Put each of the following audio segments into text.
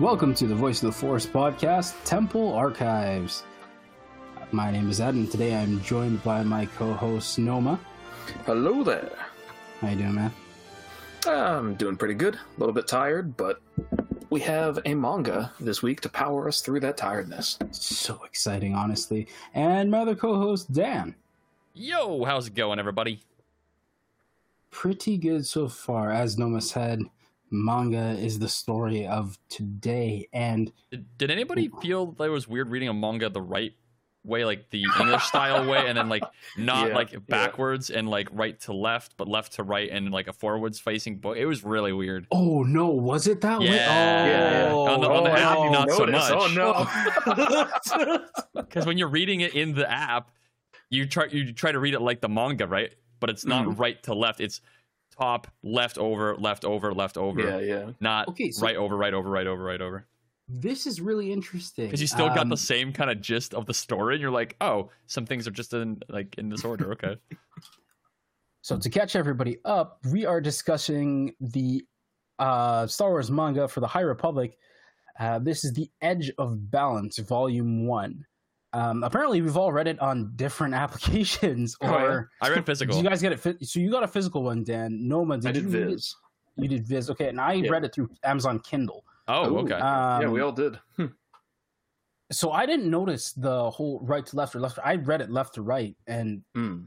Welcome to the Voice of the Force podcast, Temple Archives. My name is Ed, and today I'm joined by my co-host Noma. Hello there. How you doing, man? I'm doing pretty good. A little bit tired, but we have a manga this week to power us through that tiredness. So exciting, honestly. And my other co-host Dan. Yo, how's it going, everybody? Pretty good so far. As Noma said, manga is the story of today, and Did, did anybody feel that it was weird reading a manga the right way, like the English style way, and then like not Yeah, like yeah. backwards and like right to left, but left to right and like a forwards facing book? It was really weird. oh no, was it that way? Yeah. Oh, Yeah. On the- on the app, no. not so much. Oh no. Because when you're reading it in the app, you try you try to read it like the manga, right? But it's not Mhm. right to left. It's top, left over, left over, left over. yeah, yeah. Not Okay, so- right over, right over, right over, right over. This is really interesting because you still got Um, the same kind of gist of the story and you're like oh some things are just in like in this order okay So to catch everybody up, we are discussing the uh, Star Wars manga for the High Republic. Uh, this is the Edge of Balance, Volume One. Um, apparently, we've all read it on different applications. Oh, yeah. Or i read did physical you guys get it? So you got a physical one, Dan. Noma, did I did you read it? Viz. You did Viz. Okay, and I Yeah. read it through Amazon Kindle. oh Ooh. okay Um, yeah, we all did. So I didn't notice the whole right to left or left. I read it left to right, and Hmm.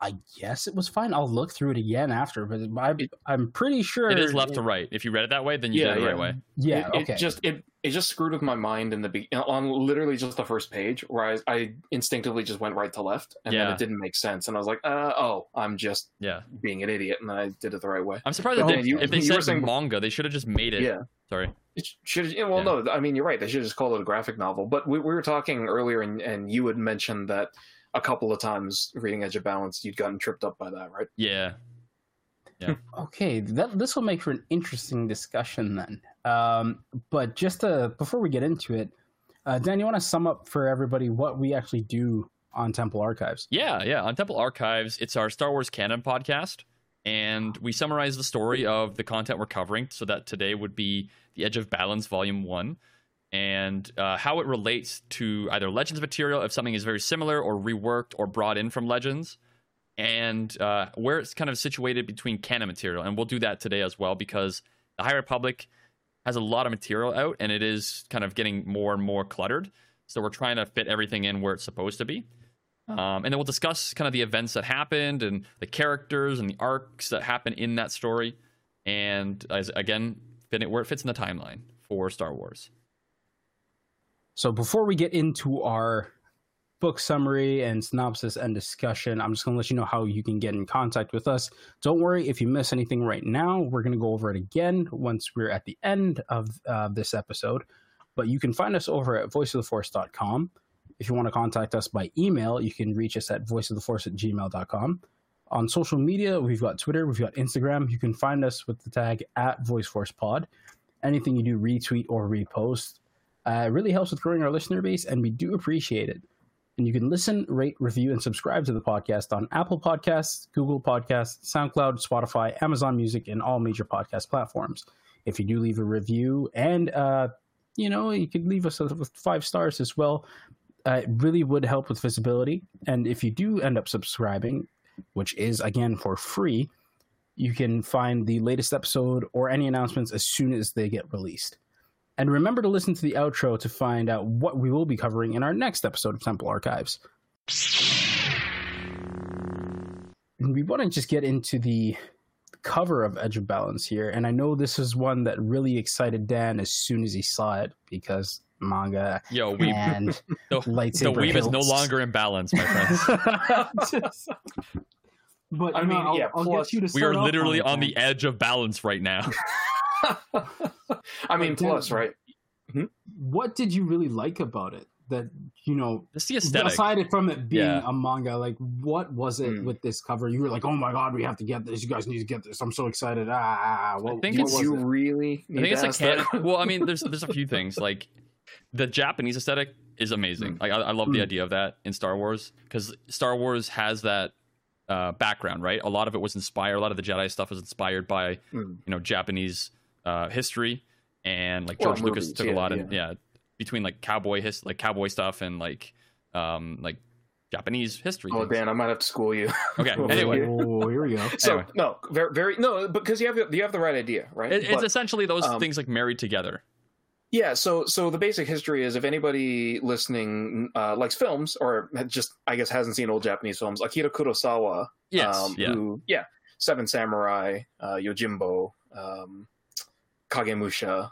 I guess it was fine. I'll look through it again after, but I, I'm pretty sure it is left to right if you read it that way then you Yeah, did it the right yeah. way Yeah, it, okay. it just it it just screwed with my mind in the be- on literally just the first page where I, I instinctively just went right to left and then it didn't make sense and I was like, uh, oh, I'm just yeah being an idiot and I did it the right way. i'm surprised Oh, that they, you- if they you were said saying- manga they should have just made it Yeah. sorry It should well Yeah. no I mean you're right they should just call it a graphic novel but we, we were talking earlier and, and you had mentioned that a couple of times reading Edge of Balance you'd gotten tripped up by that right? Yeah. Okay, that this will make for an interesting discussion then. Um, but just to, before we get into it, uh, Dan, you want to sum up for everybody what we actually do on Temple Archives? yeah yeah. On temple archives it's our star wars canon podcast and we summarize the story of the content we're covering so that today would be the edge of balance volume 1 and uh, how it relates to either legends material if something is very similar or reworked or brought in from legends and uh, where it's kind of situated between canon material and we'll do that today as well because the high republic has a lot of material out and it is kind of getting more and more cluttered so we're trying to fit everything in where it's supposed to be. Um, and then we'll discuss kind of the events that happened and the characters and the arcs that happen in that story and as again fit it where it fits in the timeline for star wars So before we get into our book summary and synopsis and discussion, I'm just going to let you know how you can get in contact with us. Don't worry if you miss anything right now. We're going to go over it again once we're at the end of uh, this episode. But you can find us over at voiceoftheforce.com. If you want to contact us by email, you can reach us at voiceoftheforce at gmail.com. On social media, we've got Twitter, we've got Instagram. You can find us with the tag at VoiceForcePod. Anything you do, retweet or repost, uh, really helps with growing our listener base, and we do appreciate it. And you can listen, rate, review, and subscribe to the podcast on Apple Podcasts, Google Podcasts, SoundCloud, Spotify, Amazon Music, and all major podcast platforms. If you do leave a review, and uh, you know, you could leave us with five stars as well. Uh, it really would help with visibility. And if you do end up subscribing, which is again for free, you can find the latest episode or any announcements as soon as they get released. And remember to listen to the outro to find out what we will be covering in our next episode of Temple Archives. And we want to just get into the cover of Edge of Balance here. And I know this is one that really excited Dan as soon as he saw it because manga yo we and the, lightsaber the weave is no longer in balance my friends but I you know, mean, I'll, yeah, I'll plus get you to we are literally it, on the edge of balance right now I mean But plus right What did you really like about it? That you know, it's the aesthetic aside from it being Yeah. a manga, like what was it Hmm. with this cover? You were like, "Oh my god, we have to get this! You guys need to get this! I'm so excited!" Ah, what, think what it's- was you it? really I think it's a ask that? canon. well, I mean, there's there's a few things like the Japanese aesthetic is amazing. Like I, I love the Mm. idea of that in Star Wars because Star Wars has that uh, background, right? A lot of it was inspired. A lot of the Jedi stuff was inspired by Mm. you know Japanese uh, history and like George Lucas movies, took a lot of yeah between like cowboy his like cowboy stuff and like um like Japanese history. Oh, things. Dan, I might have to school you. Okay, anyway. here. Oh, here we go. So Anyway. no, very, very no, because you have the- you have the right idea, right? It- it's essentially those um, things like married together. Yeah, so so the basic history is if anybody listening uh, likes films or just I guess hasn't seen old Japanese films, Akira Kurosawa, Yes, um, yeah. who yeah, Seven Samurai, uh, Yojimbo, um, Kagemusha,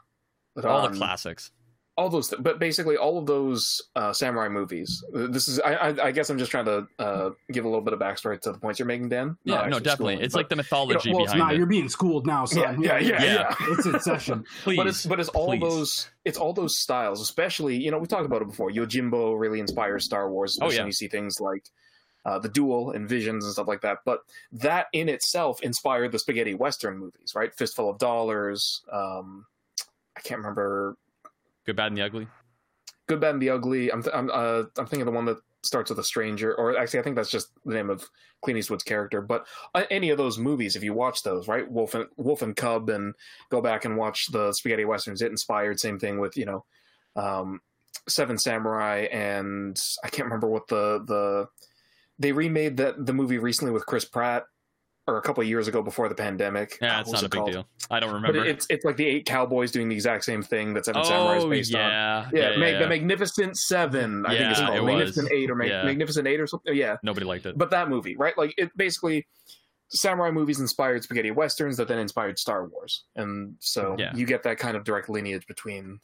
All um, the classics. all those, th- but basically all of those uh, samurai movies. This is I, I, I guess I'm just trying to uh, give a little bit of backstory to the points you're making, Dan. Yeah, no, definitely. schooling, It's but- like the mythology well, It's behind not. it. You're being schooled now, son. yeah, yeah, yeah, Yeah. yeah. It's in session. Please, but it's but it's all please. those it's all those styles, especially you know we talked about it before. Yojimbo really inspires Star Wars, Oh, especially yeah. you see things like uh, the Duel and Visions and stuff like that. But that in itself inspired the spaghetti western movies, right? Fistful of Dollars. Um, I can't remember. Good, bad, and the ugly. Good, Bad, and the Ugly. I'm th- I'm uh, I'm thinking the one that starts with a stranger, or actually I think that's just the name of Clint Eastwood's character. But uh, any of those movies, if you watch those, right, Wolf and Wolf and Cub, and go back and watch the spaghetti westerns, it inspired. Same thing with you know, um, Seven Samurai, and I can't remember what the the they remade that the movie recently with Chris Pratt, or a couple of years ago before the pandemic. Yeah, it's not a it big called? deal. I don't remember. it- it's it's like the eight cowboys doing the exact same thing that Seven Samurai is oh based on. yeah, Yeah, yeah, Mag- yeah. the Magnificent Seven. I think it's called it Magnificent. Eight or Mag- Yeah. Magnificent Eight or something. Yeah, Nobody liked it. but that movie, right? Like it basically, samurai movies inspired spaghetti westerns that then inspired Star Wars, and so Yeah. you get that kind of direct lineage between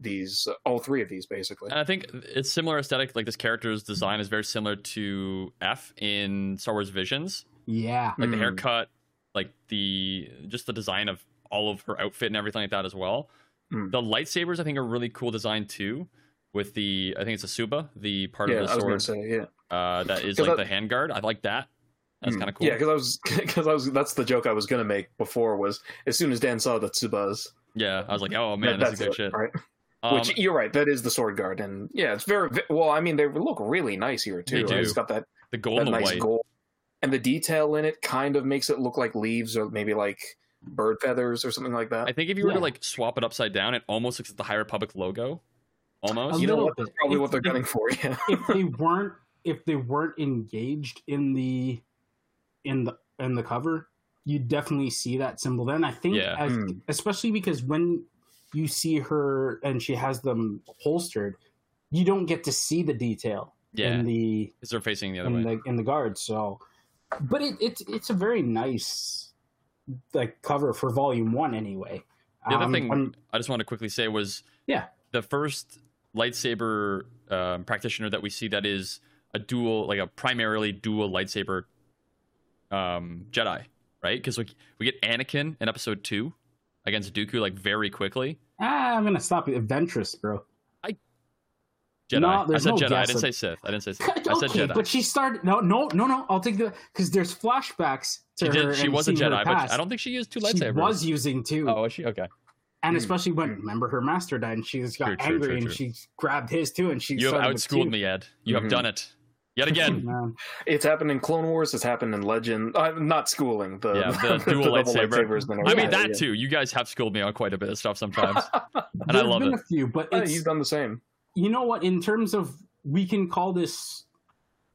these, uh, all three of these, basically. And I think it's similar aesthetic. Like this character's design is very similar to F in Star Wars Visions. Yeah. Like the Mm. haircut, like the just the design of all of her outfit and everything like that as well. Mm. The lightsabers I think are really cool design too. With the I think it's a tsuba, the part yeah, of the I was sword say, yeah, uh, that is 'Cause like that- the handguard. I like that. That's Mm. kind of cool. Yeah, because I was because I was that's the joke I was going to make before was as soon as Dan saw the Tsubas, Yeah, I was like, oh man, that- that's, a good it, shit. right? Um, Which you're right, that is the sword guard, and yeah, it's very well. I mean, they look really nice here too. They right? do. It's got that the gold that and the nice white. gold, and the detail in it kind of makes it look like leaves or maybe like bird feathers or something like that. I think if you were Yeah. to like swap it upside down, it almost looks like the High Republic logo. Almost. A you know what? bit. That's probably If- what they're if- gunning for. Yeah. if they weren't if they weren't engaged in the in the in the cover, you definitely see that symbol. Then I think, Yeah. as, Hmm. especially because when you see her and she has them holstered, you don't get to see the detail yeah, in the because they're facing the other in way. the in the guards. So, but it, it's it's a very nice like cover for volume one anyway. The other Um, thing I'm- I just want to quickly say was Yeah. the first lightsaber um, practitioner that we see that is a dual, like a primarily dual lightsaber um, Jedi, right? Because we, we get Anakin in episode two against Dooku like very quickly. ah, I'm gonna stop you, Ventress, bro. Jedi. No, I said no Jedi. I didn't say Sith. I didn't say Sith. I said okay, Jedi. but she started. No, no, no, no. I'll take the because there's flashbacks to she her. did. She was a Jedi, but past. I don't think she used two lightsabers. She was using two, Oh, was she? Okay. and Hmm. especially when remember her master died, and she just got True, true, angry true, and she grabbed his too, and she You have started with outschooled me, Ed. You have Mhm. done it yet again. Man. It's happened in Clone Wars. It's happened in Legend. Uh, not schooling. The, Yeah, the dual double lightsaber. lightsabers and I mean that Yeah. too. You guys have schooled me on quite a bit of stuff sometimes, and I There's love been it. a few, but Yeah, it's he's done the same. you know what? In terms of we can call this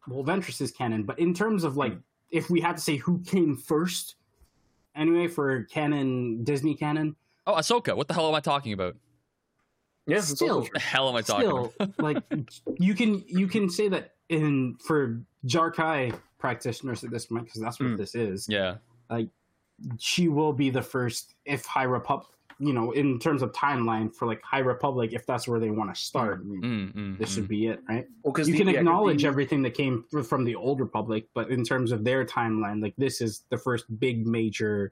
well, Ventress is canon, but in terms of like if we had to say who came first, anyway, for canon Disney canon, Oh, Ahsoka. What the hell am I talking about? Yeah, Still- What the hell am I talking still about? like you can you can say that in for Jarkai practitioners at this point because that's what Mm. this is. Yeah. Like she will be the first if High Republic, you know, in terms of timeline for like High Republic, if that's where they want to start. Mm, mm, This mm. would be it, right? Well, because You can acknowledge everything that came fr- from the old Republic, but in terms of their timeline, like this is the first big major.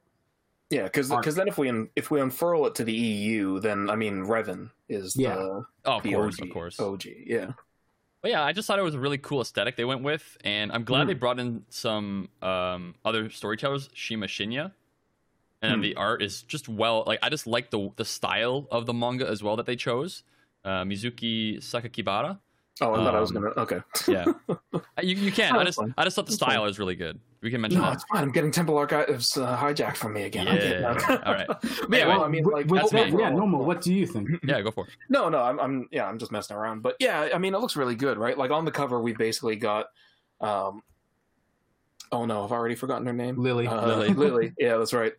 Yeah, because arc. then if we un- if we unfurl it to the EU, then I mean Revan is Yeah. the, Oh, of the course, OG, of course. OG. Yeah, But yeah, I just thought it was a really cool aesthetic they went with, and I'm glad Hmm. they brought in some um, other storytellers, Shima Shinya, and Hmm. the art is just well. Like I just like the the style of the manga as well that they chose. Uh, Mizuki Sakakibara. Oh, I thought I was Um, gonna. Okay. Yeah, you you can. I just. I just thought the That's style fine. is really good. We can mention No, that. it's fine. I'm getting Temple Archives uh, hijacked from me again. I'm getting Yeah. that. All right. But yeah, Anyway, well, I mean, like, that's that, me. yeah, Noma, what do you think? Yeah, go for it. No, no, I'm, I'm, yeah, I'm just messing around. But yeah, I mean, it looks really good, right? Like on the cover, we basically got, um, oh no, I've already forgotten her name. Lily. Uh, Lily. Lily. Yeah, that's right.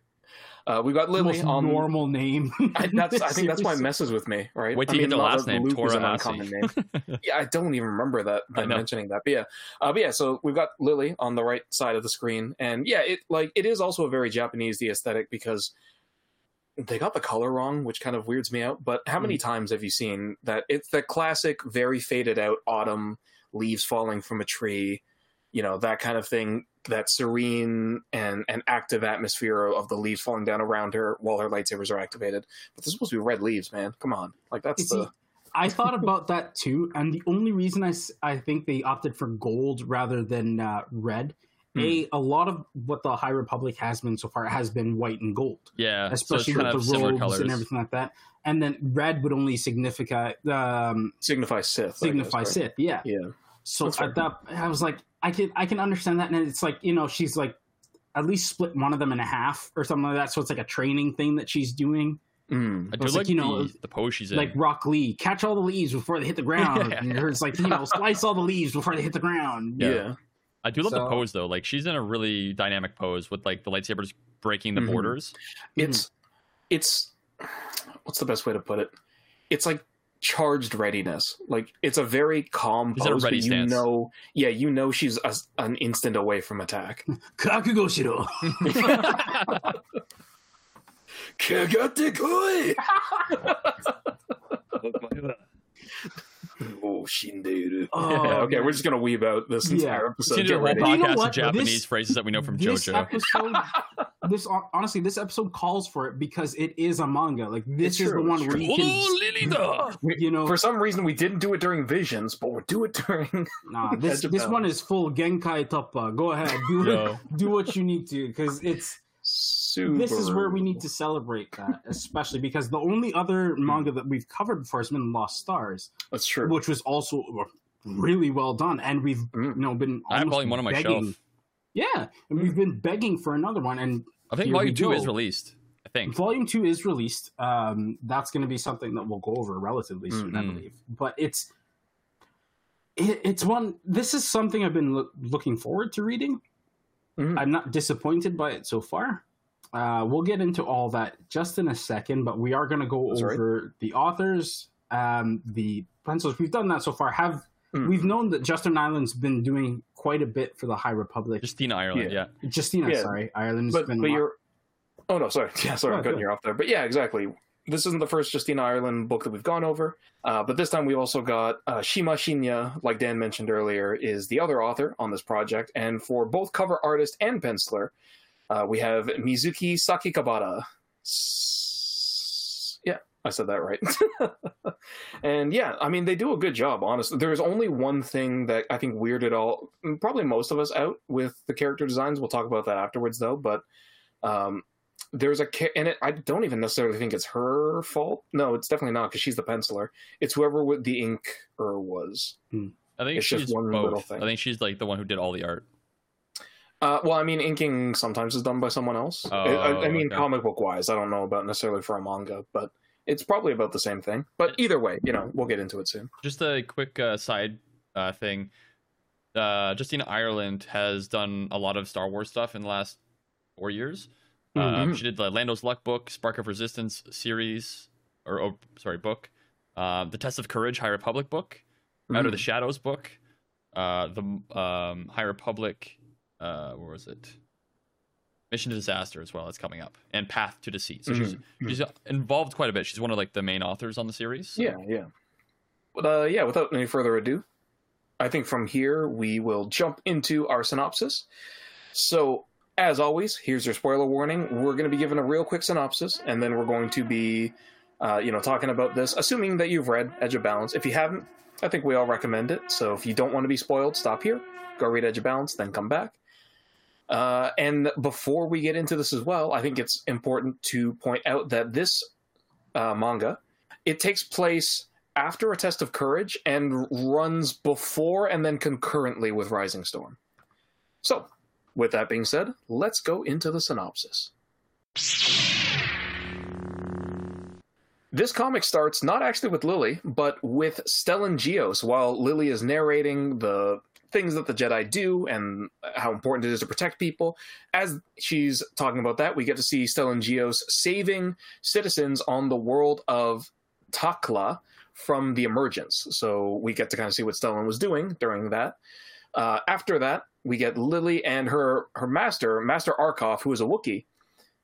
Uh, we got Lily most on. normal name. I, that's, I think that's why it messes with me, right? Wait I till you get the last that name, Luke is an uncommon name. yeah, I don't even remember that I them mentioning that. But yeah, uh, but yeah. So we've got Lily on the right side of the screen, and yeah, it like it is also a very Japanese the aesthetic because they got the color wrong, which kind of weirds me out. But how many Mm. times have you seen that? It's the classic, very faded out autumn leaves falling from a tree, you know that kind of thing. That serene and and active atmosphere of the leaves falling down around her while her lightsabers are activated. But they're supposed to be red leaves, man. Come on, like that's You see, the I thought about that too, and the only reason i, I think they opted for gold rather than uh, red. Hmm. A a lot of what the High Republic has been so far has been white and gold, Yeah, especially kind with the robes and everything like that. And then red would only signify um, signify Sith. I guess, signify right? Sith, yeah. Yeah. So That's at that, I was like, I can I can understand that, and it's like you know she's like at least split one of them in a half or something like that. So it's like a training thing that she's doing, Mm. I do like, like, you know, the, the pose she's in. like Rock Lee, catch all the leaves before they hit the ground. and it's like you know slice all the leaves before they hit the ground. Yeah. Yeah. I do love the pose though. Like she's in a really dynamic pose with like the lightsabers breaking the Mhm. borders. It's it's what's the best way to put it? It's like charged readiness. Like it's a very calm Is it a pose, ready but you stance? know, yeah, you know she's a, an instant away from attack. Kakugo Shiro. Kagate koi! oh, shinderu. Oh, Yeah, okay, man. we're just gonna weave out this entire Let's episode. get into a Get whole ready. You know podcast of Japanese This- phrases that we know from this JoJo. episode, this honestly, this episode calls for it because it is a manga. Like this It's is true, the one it's where you can, Lilida! We- you know, For some reason, we didn't do it during Visions, but we'll do it during. nah, this this one is full Genkai Toppa. Go ahead, do Yo. do what you need to because it's Super. this is where we need to celebrate that, especially because the only other manga that we've covered before has been Lost Stars, That's true. which was also really well done, and we've Mm. you know been I have almost volume one on my begging. shelf. Yeah, and we've been begging for another one, and I think Here volume we two is released. I think. Volume two is released. Um, that's going to be something that we'll go over relatively soon, I Mhm. believe. But it's it, it's one. This is something I've been loo- looking forward to reading. Mhm. I'm not disappointed by it so far. Uh, we'll get into all that just in a second, but we are going to go That's right. over the authors, um, the pencils. We've done that so far. Have Mm. we've known that Justin Ireland's been doing quite a bit for the High Republic. Justina Ireland, Yeah. yeah. Justina, Yeah. sorry, Ireland's but, been. but lo- you're oh no sorry yeah sorry No, i'm cutting you off there but yeah exactly this isn't the first Justine ireland book that we've gone over uh, but this time we've also got uh, shima shinya like dan mentioned earlier is the other author on this project. And for both cover artist and penciler uh, we have mizuki Sakikabata. Yeah i said that right. And yeah i mean they do a good job honestly. There's only one thing that i think weirded all probably most of us out with the character designs. We'll talk about that afterwards though but um, there's a ca- and it, I don't even necessarily think it's her fault. No, it's definitely not because she's the penciler. It's whoever with the ink or was. I think It's just she's one little thing. I think she's like the one who did all the art. Uh, well, I mean, inking sometimes is done by someone else. Oh, I, I- I mean, okay. comic book wise, I don't know about necessarily for a manga, but it's probably about the same thing. But either way, you know, we'll get into it soon. Just a quick uh, side uh, thing. Uh, Justina Ireland has done a lot of Star Wars stuff in the last four years. Um, Mhm. she did the Lando's Luck book, Spark of Resistance series, or oh, sorry, book. Uh, the Test of Courage, High Republic book. Out of the Shadows book. Uh, the um, High Republic. Uh, where was it? Mission to Disaster as well. It's coming up, and Path to Deceit. So she's Mhm. she's involved quite a bit. She's one of like the main authors on the series. so- Yeah, yeah. But uh, yeah, without any further ado, I think from here we will jump into our synopsis. So, as always, here's your spoiler warning. We're going to be given a real quick synopsis, and then we're going to be, uh, you know, talking about this, assuming that you've read Edge of Balance. If you haven't, I think we all recommend it. So, if you don't want to be spoiled, stop here, go read Edge of Balance, then come back. Uh, and before we get into this as well, I think it's important to point out that this uh, manga it takes place after a test of courage and runs before and then concurrently with Rising Storm. So, with that being said, let's go into the synopsis. This comic starts not actually with Lily, but with Stellan Gios while Lily is narrating the things that the Jedi do and how important it is to protect people. As she's talking about that, we get to see Stellan Gios saving citizens on the world of Takla from the emergence. So we get to kind of see what Stellan was doing during that. Uh, after that, we get Lily and her her master, Master Arkoff, who is a Wookiee,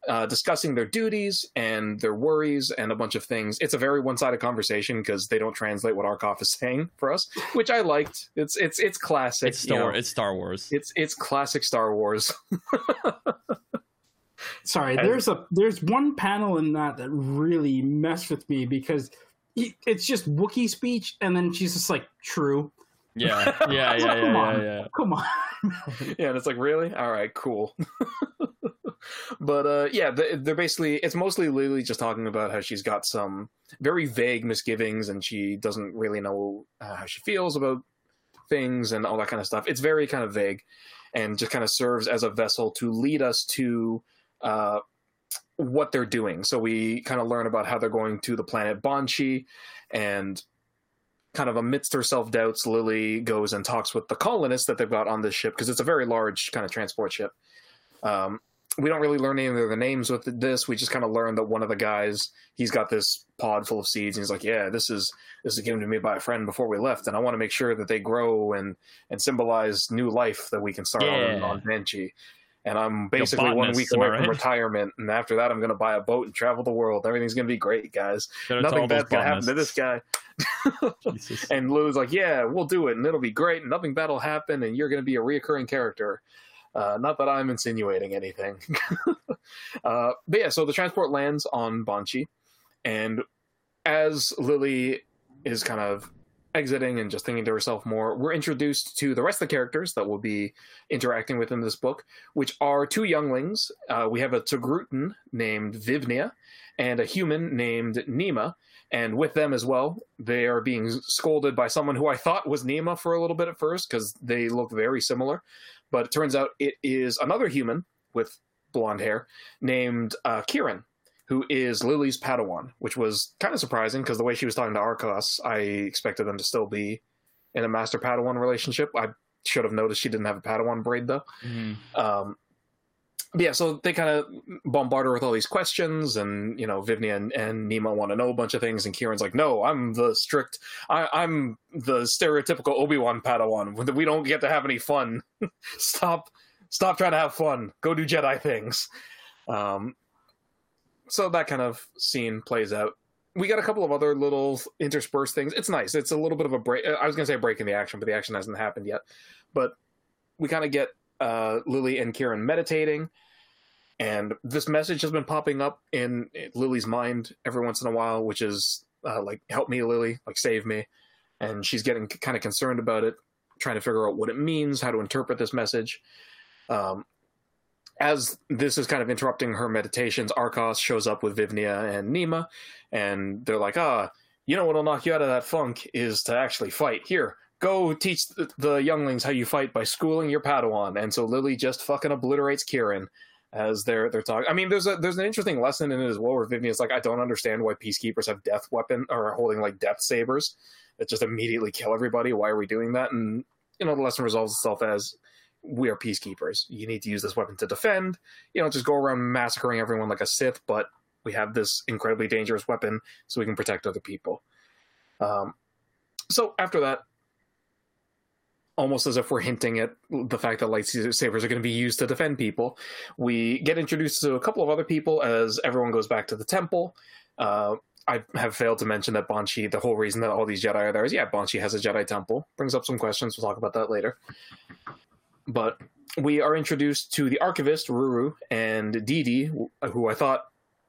uh, discussing their duties and their worries and a bunch of things. It's a very one sided conversation because they don't translate what Arkoff is saying for us, which I liked. It's it's it's classic. It's Star. You know, it's Star Wars. It's it's classic Star Wars. Sorry, and, there's a there's one panel in that that really messed with me because it's just Wookiee speech, and then she's just like, "True." Yeah, yeah, yeah, yeah, come yeah, on, yeah. Come on. yeah, and it's like, really? All right, cool. but uh, yeah, they're basically it's mostly Lily just talking about how she's got some very vague misgivings and she doesn't really know uh, how she feels about things and all that kind of stuff. It's very kind of vague and just kind of serves as a vessel to lead us to uh, what they're doing. So we kind of learn about how they're going to the planet Banchii and kind of amidst her self doubts, Lily goes and talks with the colonists that they've got on this ship because it's a very large kind of transport ship. Um, we don't really learn any of the names with this. We just kind of learn that one of the guys he's got this pod full of seeds, and he's like, "Yeah, this is this is given to me by a friend before we left, and I want to make sure that they grow and and symbolize new life that we can start yeah. on on Banchii." And I'm basically one week away right? from retirement, and after that, I'm going to buy a boat and travel the world. Everything's going to be great, guys. Nothing bad's going to happen to this guy. and Lou's like, "Yeah, we'll do it, and it'll be great, and nothing bad will happen, and you're going to be a reoccurring character." Uh, not that I'm insinuating anything. uh, but yeah, so the transport lands on Banchii, and as Lily is kind of exiting and just thinking to herself more, we're introduced to the rest of the characters that we'll be interacting with in this book, which are two younglings. Uh, we have a Togrutan named Vivnia and a human named Nima. And with them as well, they are being scolded by someone who I thought was Nima for a little bit at first because they look very similar. But it turns out it is another human with blonde hair named uh, Keerin, who is Lily's Padawan, which was kind of surprising because the way she was talking to Arkoff, I expected them to still be in a master Padawan relationship. I should have noticed she didn't have a Padawan braid though. Mm-hmm. Um, yeah, so they kind of bombard her with all these questions, and you know, Vivnia and, and Nima want to know a bunch of things, and Keerin's like, "No, I'm the strict, I, am the stereotypical Obi Wan Padawan. We don't get to have any fun. stop, stop trying to have fun. Go do Jedi things." Um, so that kind of scene plays out. We got a couple of other little interspersed things. It's nice. It's a little bit of a break. I was going to say break in the action, but the action hasn't happened yet. But we kind of get uh, Lily and Keerin meditating and this message has been popping up in Lily's mind every once in a while, which is uh, like, help me, Lily, like, save me. And she's getting kind of concerned about it, trying to figure out what it means, how to interpret this message. Um, as this is kind of interrupting her meditations, Arkoff shows up with Vivnia and Nima, and they're like, ah, you know what'll knock you out of that funk is to actually fight. Here, go teach the younglings how you fight by schooling your Padawan. And so Lily just fucking obliterates Keerin as they're they're talking. I mean, there's a there's an interesting lesson in it as well, where Vivian is like, I don't understand why peacekeepers have death weapon or are holding like death sabers that just immediately kill everybody. Why are we doing that? And you know, the lesson resolves itself as we are peacekeepers. You need to use this weapon to defend. You know, just go around massacring everyone like a Sith, but we have this incredibly dangerous weapon so we can protect other people. Um, so after that, almost as if we're hinting at the fact that lightsabers are going to be used to defend people. We get introduced to a couple of other people as everyone goes back to the temple. Uh, I have failed to mention that Banchii, the whole reason that all these Jedi are there is, yeah, Banchii has a Jedi temple. Brings up some questions. We'll talk about that later. But we are introduced to the archivist, Ruru, and Didi, who I thought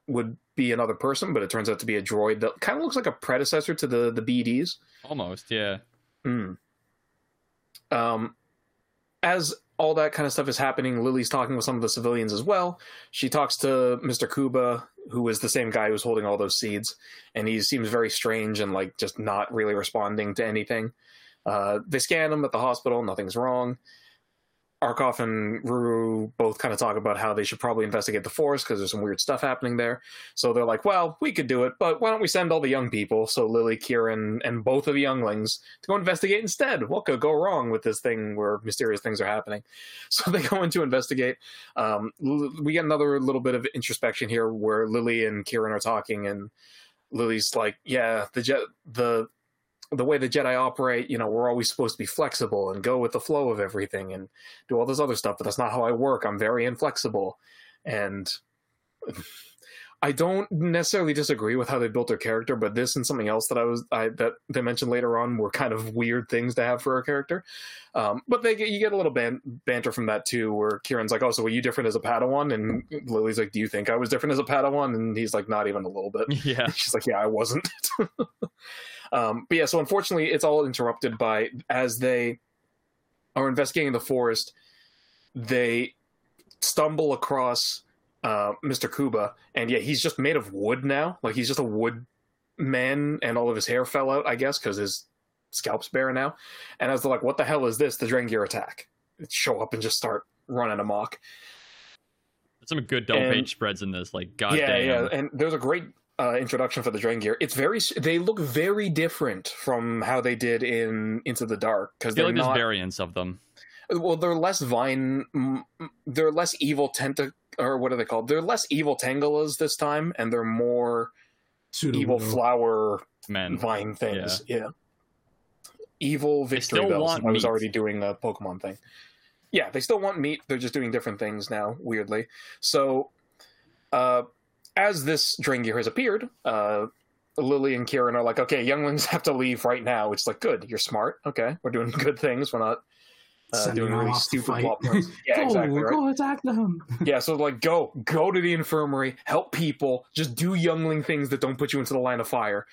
would be another person, but it turns out to be a droid that kind of looks like a predecessor to the, the BDs. Almost, yeah. Mm um, as all that kind of stuff is happening, Lily's talking with some of the civilians as well. She talks to Mr. Kuba, who is the same guy who's holding all those seeds, and he seems very strange and like just not really responding to anything. Uh, they scan him at the hospital, nothing's wrong. Arkoff and Ruru both kind of talk about how they should probably investigate the forest because there's some weird stuff happening there. So they're like, well, we could do it, but why don't we send all the young people, so Lily, Keerin, and both of the younglings, to go investigate instead? What could go wrong with this thing where mysterious things are happening? So they go in to investigate. Um, we get another little bit of introspection here where Lily and Keerin are talking, and Lily's like, yeah, the jet, the the way the Jedi operate, you know, we're always supposed to be flexible and go with the flow of everything and do all this other stuff, but that's not how I work. I'm very inflexible. And I don't necessarily disagree with how they built their character, but this and something else that I was I, that they mentioned later on were kind of weird things to have for a character. Um, but they get, you get a little ban- banter from that too, where Keerin's like, "Oh, so were you different as a Padawan?" And Lily's like, "Do you think I was different as a Padawan?" And he's like, "Not even a little bit." Yeah, she's like, "Yeah, I wasn't." Um, but yeah, so unfortunately, it's all interrupted by as they are investigating the forest, they stumble across uh, Mr. Kuba, and yeah, he's just made of wood now. Like he's just a wood man, and all of his hair fell out, I guess, because his scalp's bare now. And I was like, "What the hell is this?" The Drengir attack. It show up and just start running amok. Some good double and, page spreads in this, like god. Yeah, damn. yeah, and there's a great uh, introduction for the Drengir. It's very they look very different from how they did in Into the Dark because they're like not variants of them. Well, they're less vine. They're less evil tenta or what are they called? They're less evil tangalas this time, and they're more Pseudo evil flower men vine things. Yeah. yeah. Evil victory bells. I was meat. already doing the Pokemon thing. Yeah, they still want meat. They're just doing different things now. Weirdly, so. Uh, as this Drengir has appeared, uh, Lily and Keerin are like, okay, younglings have to leave right now. It's like, good, you're smart. Okay, we're doing good things. We're not uh, doing really stupid plot points. Yeah, go, exactly. Right? Go attack them. yeah, so like, go, go to the infirmary, help people, just do youngling things that don't put you into the line of fire.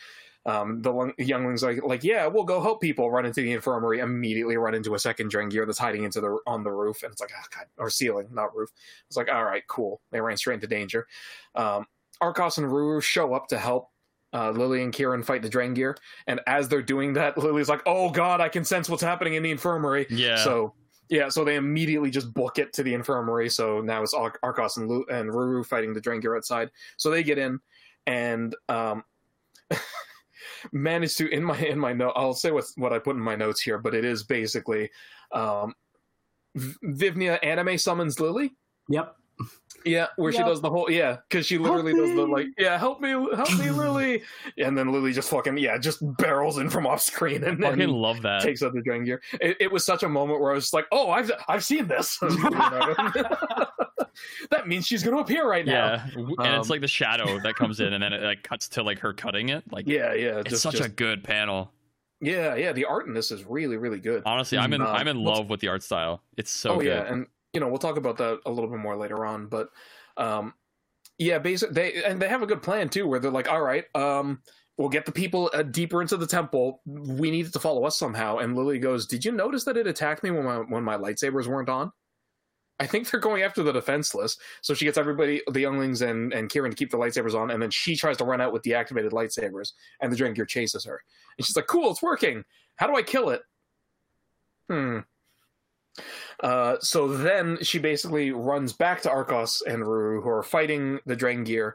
Um, the younglings like, like, yeah, we'll go help people. Run into the infirmary, immediately run into a second Drengir that's hiding into the on the roof, and it's like, oh god, or ceiling, not roof. It's like, all right, cool. They ran straight into danger. Um, Arkoff and Ruru show up to help uh, Lily and Keerin fight the Drengir, and as they're doing that, Lily's like, "Oh God, I can sense what's happening in the infirmary." Yeah. So yeah, so they immediately just book it to the infirmary. So now it's Ar- Arkoff and, Lu- and Ruru fighting the Drengir outside. So they get in and um, manage to in my in my note. I'll say what what I put in my notes here, but it is basically um, Vivnia anime summons Lily. Yep. Yeah, where yep. she does the whole yeah, because she literally does the like yeah, help me, help me, Lily, and then Lily just fucking yeah, just barrels in from off screen and then love that takes out the Drengir. It, it was such a moment where I was like, oh, I've I've seen this. that means she's going to appear right now. Yeah, and um, it's like the shadow that comes in, and then it like cuts to like her cutting it. Like yeah, yeah, it's just, such just, a good panel. Yeah, yeah, the art in this is really, really good. Honestly, I'm in um, I'm in love with the art style. It's so oh, good. yeah, and you know we'll talk about that a little bit more later on but um yeah basically they and they have a good plan too where they're like all right um we'll get the people uh, deeper into the temple we need it to follow us somehow and lily goes did you notice that it attacked me when my when my lightsabers weren't on I think they're going after the defenseless. So she gets everybody, the younglings and, and Keerin to keep the lightsabers on, and then she tries to run out with deactivated lightsabers, and the Drengir chases her. And she's like, cool, it's working. How do I kill it? Hmm. Uh, so then she basically runs back to Arkoff and Ruru, who are fighting the Drengir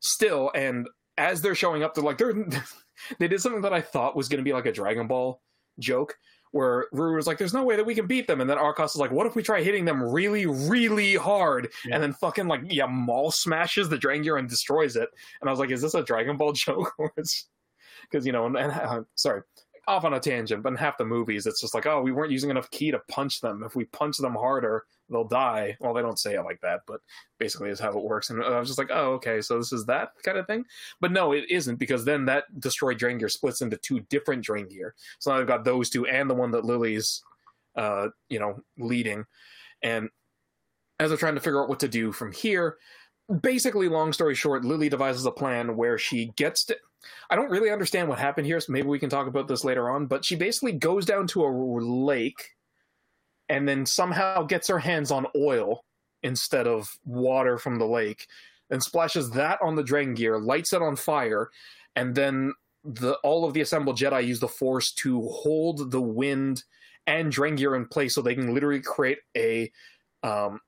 still. And as they're showing up, they're like, they're, they did something that I thought was going to be like a Dragon Ball joke, where Ruru was like, there's no way that we can beat them. And then Arkoff is like, what if we try hitting them really, really hard? Yeah. And then fucking like, yeah, Maul smashes the Drengir and destroys it. And I was like, is this a Dragon Ball joke? Because, you know, and, and uh, sorry, off on a tangent, but in half the movies, it's just like, oh, we weren't using enough key to punch them. If we punch them harder, they'll die. Well, they don't say it like that, but basically is how it works. And I was just like, oh, okay, so this is that kind of thing. But no, it isn't because then that destroyed Drengir splits into two different Drengir. So now I've got those two and the one that Lily's, uh, you know, leading. And as they're trying to figure out what to do from here, basically, long story short, Lily devises a plan where she gets to. I don't really understand what happened here, so maybe we can talk about this later on. But she basically goes down to a lake and then somehow gets her hands on oil instead of water from the lake and splashes that on the Drengir, lights it on fire, and then the all of the assembled Jedi use the Force to hold the wind and Drengir in place so they can literally create a um,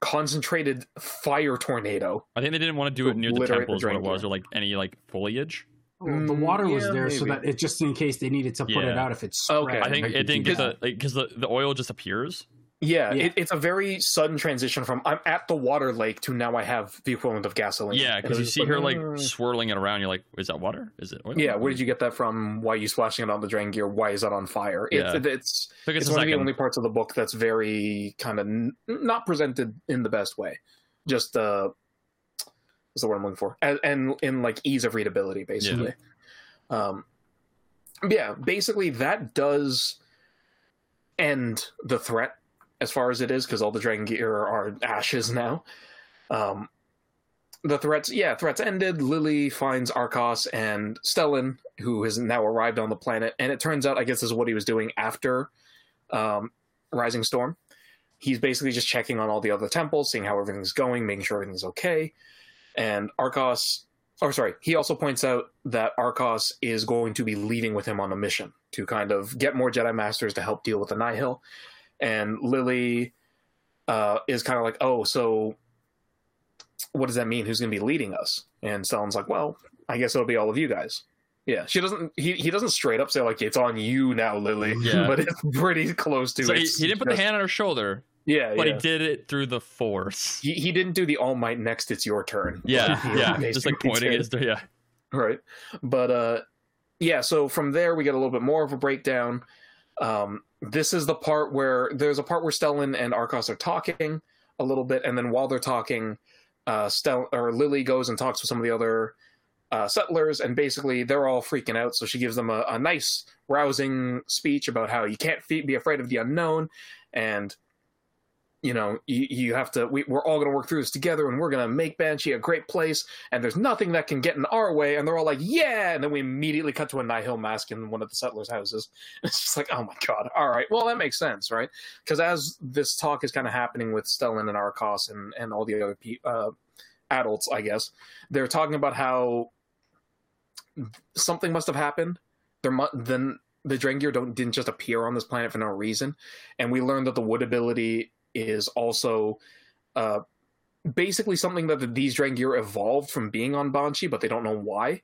concentrated fire tornado. I think they didn't want to do it near the Obliterate the temples what it was, or like any like foliage. Well, the Mm, water was yeah, there so that it just in case they needed to put it out if it's Okay. I think it didn't get the because the, the oil just appears. Yeah, Yeah. It, it's a very sudden transition from I'm at the water lake to now I have the equivalent of gasoline. Yeah, because you see just her like "Mm." swirling it around. You're like, is that water? Is it oil? Yeah, where did you get that from? Why are you splashing it on the Drengir? Why is that on fire? It's Yeah. it's Took us it's a one of the only parts of the book that's very kind of n- not presented in the best way. Just uh, what's the word I'm looking for? And, and in like ease of readability, basically. Um, yeah, basically that does end the threat as far as it is because all the Drengir are ashes now. Um, the threats, yeah, threats ended. Lily finds Arkoff and Stellan, who has now arrived on the planet, and it turns out, I guess, this is what he was doing after um, Rising Storm. He's basically just checking on all the other temples, seeing how everything's going, making sure everything's okay. And Arkoff, or sorry, he also points out that Arkoff is going to be leaving with him on a mission to kind of get more Jedi Masters to help deal with the Nihil. And Lily uh, is kind of like, oh, so what does that mean? Who's going to be leading us? And Stellan's like, well, I guess it'll be all of you guys. Yeah, she doesn't. He, he doesn't straight up say like it's on you now, Lily. Yeah. but it's pretty close to So it. he, he didn't put the hand on her shoulder, Yeah, but yeah. he did it through the force. He, he didn't do the all might next. It's your turn. Yeah, yeah, just like pointing did. his. Yeah, right but uh yeah so from there we get a little bit more of a breakdown um this is the part where there's a part where stellan and Arkoff are talking a little bit and then while they're talking uh Stel- or lily goes and talks with some of the other uh, settlers and basically they're all freaking out so she gives them a, a nice rousing speech about how you can't fe- be afraid of the unknown and you know you, you have to we, we're all going to work through this together and we're going to make Banchii a great place and there's nothing that can get in our way and they're all like yeah! And then we immediately cut to a nihil mask in one of the settlers houses. It's just like oh my god all right. Well that makes sense right? Because as this talk is kind of happening with stellan and Arkoff and, and all the other pe- uh, adults i guess they're talking about how something must have happened. There mu- then the Drengir don't didn't just appear on this planet for no reason, and we learned that the wood ability is also uh, basically something that the, these Drengir evolved from being on Banchii, but they don't know why.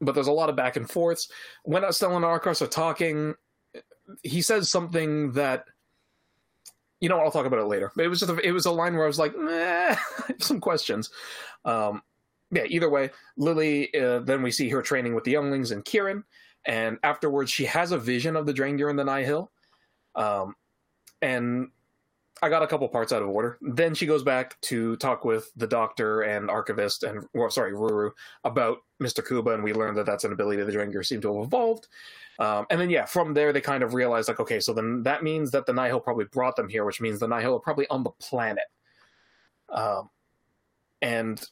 But there's a lot of back and forths. When Stellan and Arkoff are talking, he says something that you know I'll talk about it later. But it was just a, it was a line where I was like, some questions. Um, yeah, either way, Lily. Uh, then we see her training with the younglings and Keerin, and afterwards she has a vision of the Drengir in the Nihil. Um, and I got a couple parts out of order. Then she goes back to talk with the doctor and archivist and well, sorry, Ruru about Mr. Kuba, and we learned that that's an ability the Drengir seem to have evolved. Um, and then yeah, from there they kind of realize like, okay, so then that means that the Nihil probably brought them here, which means the Nihil are probably on the planet. Um, and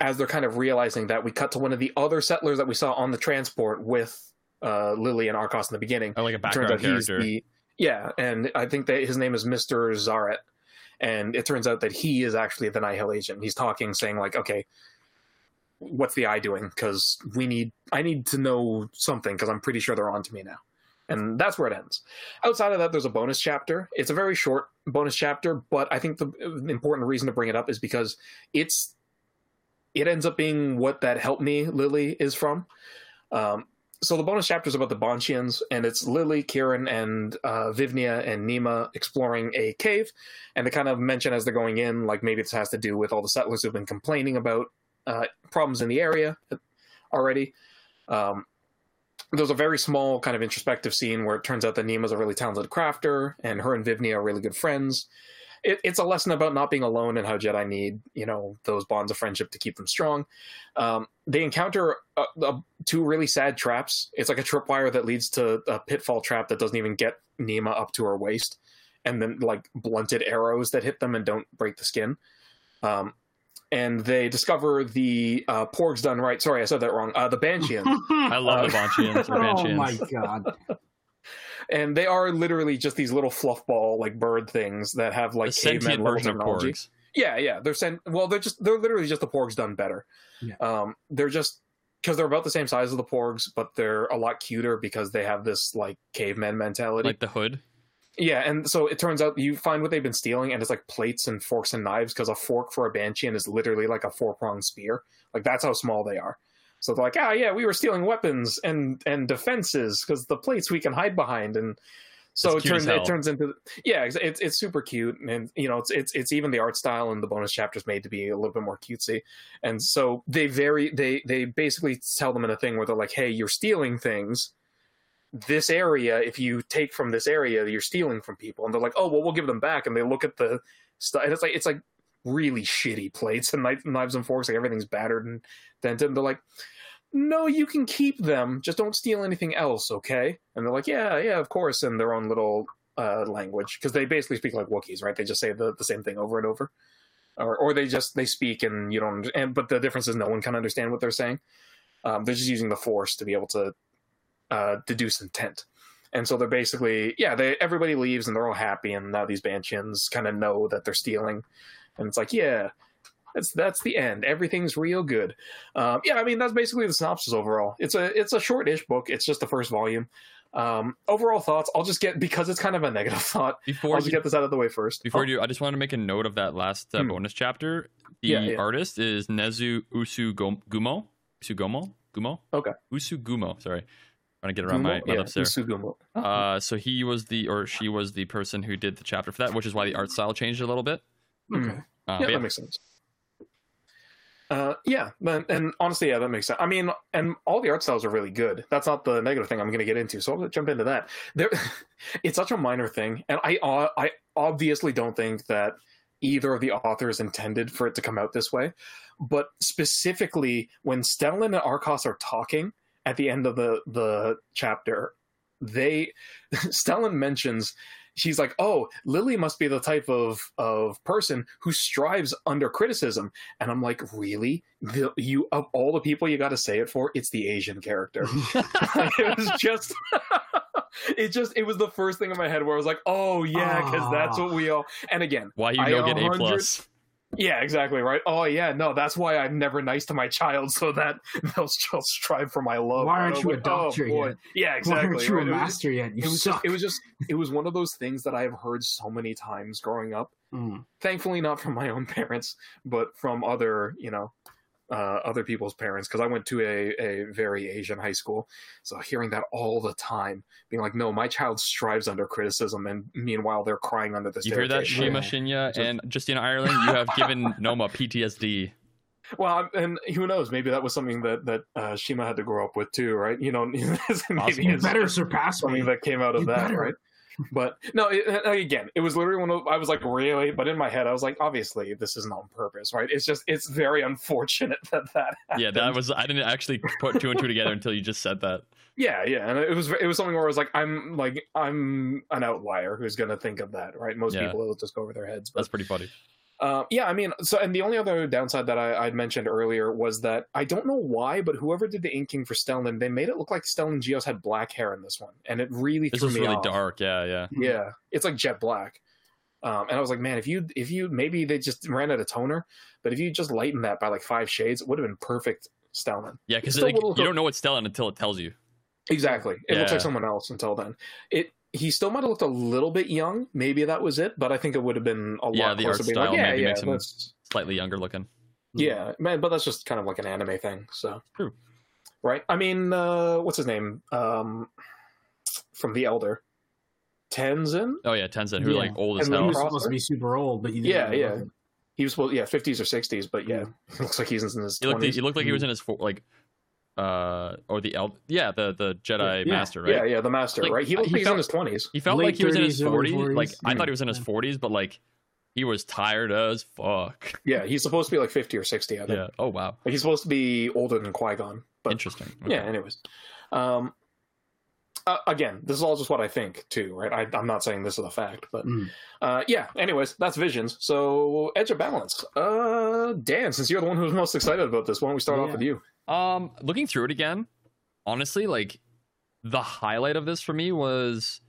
as they're kind of realizing that, we cut to one of the other settlers that we saw on the transport with uh, Lily and Arkoff in the beginning. like a background out he's character. the yeah, and I think that his name is Mister Zaret, and it turns out that he is actually the Nihil agent. He's talking, saying like, okay, what's the eye doing? Because we need, I need to know something because I'm pretty sure they're on to me now. And that's where it ends. Outside of that, there's a bonus chapter. It's a very short bonus chapter, but I think the important reason to bring it up is because it's it ends up being what that help me Lily is from. Um, so the bonus chapter is about the Banshians, and it's Lily, Keerin, and uh, Vivnia and Nima exploring a cave, and they kind of mention as they're going in, like maybe this has to do with all the settlers who've been complaining about uh, problems in the area already. Um, there's a very small kind of introspective scene where it turns out that Nima's a really talented crafter, and her and Vivnia are really good friends. It, it's a lesson about not being alone and how Jedi need, you know, those bonds of friendship to keep them strong. Um, they encounter uh uh two really sad traps. It's like a tripwire that leads to a pitfall trap that doesn't even get Nima up to her waist, and then like blunted arrows that hit them and don't break the skin. Um, and they discover the uh, Porgs done right. Sorry, I said that wrong. Uh, the Bansheans. I love the Uh, Bansheans or oh my god! And they are literally just these little fluffball like bird things that have like caveman level technology. porgs. Yeah, yeah, they're sent. Well, they're just they're literally just the porgs done better. Yeah. Um, they're just because they're about the same size as the porgs, but they're a lot cuter because they have this like caveman mentality. Like the hood. yeah, and so it turns out you find what they've been stealing, and it's like plates and forks and knives because a fork for a banshean is literally like a four pronged spear. Like that's how small they are. So they're like, ah, yeah, we were stealing weapons and and defenses because the plates we can hide behind, and so it turns it turns into yeah, it's, it's it's super cute, and you know it's it's it's even the art style and the bonus chapters made to be a little bit more cutesy, and so they very they they basically tell them in a thing where they're like, hey, you're stealing things. This area, if you take from this area, you're stealing from people, and they're like, oh well, we'll give them back, and they look at the stuff, and it's like it's like really shitty plates and knives and forks, like everything's battered and dented, and they're like. No, you can keep them. Just don't steal anything else, okay? And they're like, yeah, yeah, of course, in their own little uh, language because they basically speak like Wookiees, right? They just say the, the same thing over and over, or or they just they speak and you don't. And but the difference is no one can understand what they're saying. Um, they're just using the force to be able to uh, deduce intent. And so they're basically yeah, they everybody leaves and they're all happy, and now these Banchins kind of know that they're stealing, and it's like yeah. That's that's the end. Everything's real good. Um, yeah, I mean that's basically the synopsis overall. It's a it's a short-ish book. It's just the first volume. Um, overall thoughts. I'll just get because it's kind of a negative thought. Before I'll just you, get this out of the way first. before Oh, you, I just want to make a note of that last uh, Hmm. bonus chapter. The Yeah, yeah. artist is Nezu Usugumo. Usugomo? Gumo? Okay. Usugumo. Sorry. trying to get around my, Gumo? my yeah, lips there. Usugumo. Oh, Uh, so he was the, or she was the person who did the chapter for that, which is why the art style changed a little bit. Hmm. Okay. Uh, yeah, but that yeah, makes sense. Uh, yeah, and, and honestly, yeah, that makes sense. I mean, and all the art styles are really good. That's not the negative thing I'm going to get into. So I'll jump into that. There, it's such a minor thing, and I, uh, I obviously don't think that either of the authors intended for it to come out this way. But specifically, when Stellan and Arcos are talking at the end of the the chapter, they Stellan mentions she's like, "Oh, Lily must be the type of of person who strives under criticism." And I'm like, "Really? The, you of all the people you got to say it for, it's the Asian character." it was just it just it was the first thing in my head where I was like, "Oh yeah, because that's ah. what we all." And again, why you don't get A plus. Yeah, exactly right. Oh yeah, no, that's why I'm never nice to my child, so that they'll, they'll strive for my love. Why aren't you a like, oh, yet? Yeah, exactly. Why aren't you a right? It was- master yet? You it was suck. just, it was just it was one of those things that I have heard so many times growing up. Mm. Thankfully, not from my own parents, but from other you know uh, other people's parents because I went to a, a very Asian high school. So hearing that all the time, being like, "No, my child strives under criticism," and meanwhile they're crying under the You hear that, staircase. Shima Yeah. Shinya and Justina Ireland? You have given Noma PTSD. Well, and who knows? Maybe that was something that that uh, Shima had to grow up with too, right? You know, maybe You it's better surpass me. something that came out of You that, better. right? But no, it, again, it was literally one of I was like, really? But in my head, I was like, obviously, this isn't on purpose, right? It's just it's very unfortunate that that. Yeah, that was. I didn't actually put two and two together until you just said that. Yeah, yeah, and it was it was something where I was like, I'm like I'm an outlier who's gonna think of that, right? Most Yeah. people will just go over their heads. But That's pretty funny. Uh, yeah, I mean, so and the only other downside that I, I'd mentioned earlier was that I don't know why, but whoever did the inking for Stellan, they made it look like Stellan Gios had black hair in this one, and it really This threw was me really off. dark. Yeah, yeah. Yeah, it's like jet black, um, and I was like, man, if you if you maybe they just ran out of toner, but if you just lighten that by like five shades, it would have been perfect Stellan. Yeah, because like, you don't know it's Stellan until it tells you. Exactly, it looks like someone else until then. It he still might have looked a little bit young, maybe that was it, but I think it would have been a lot Yeah, lot the closer art being like, style yeah, maybe yeah, makes him- that's- Slightly younger looking. Yeah, man, but that's just kind of like an anime thing. So True. right? I mean, uh, what's his name? Um, from The Elder, Tenzin. Oh yeah, Tenzin, who Yeah. like old as And He hell. was supposed to be super old, but you Yeah, didn't yeah. look it. He was supposed, yeah, fifties or sixties, but yeah, looks like he's in his He looked. He looked like he was in his fo- like, uh, or the el. Yeah, the the Jedi Yeah. Master, right? Yeah, yeah, the master, Like, right? He I- looked he like he's felt- in his twenties. He felt Late like he was in his 30s, early forties. Like 40s. I thought he was in his forties, but like he was tired as fuck. Yeah, he's supposed to be like fifty or sixty. I think. Yeah. Oh wow. Like, he's supposed to be older than Qui Gon. But Interesting. yeah, anyways. Um, uh, again, this is all just what I think too, right? I, I'm not saying this is a fact, but Mm. uh, yeah. Anyways, that's visions. So edge of balance. Uh, Dan, since you're the one who's most excited about this, why don't we start off with you? Um, looking through it again, honestly, like the highlight of this for me was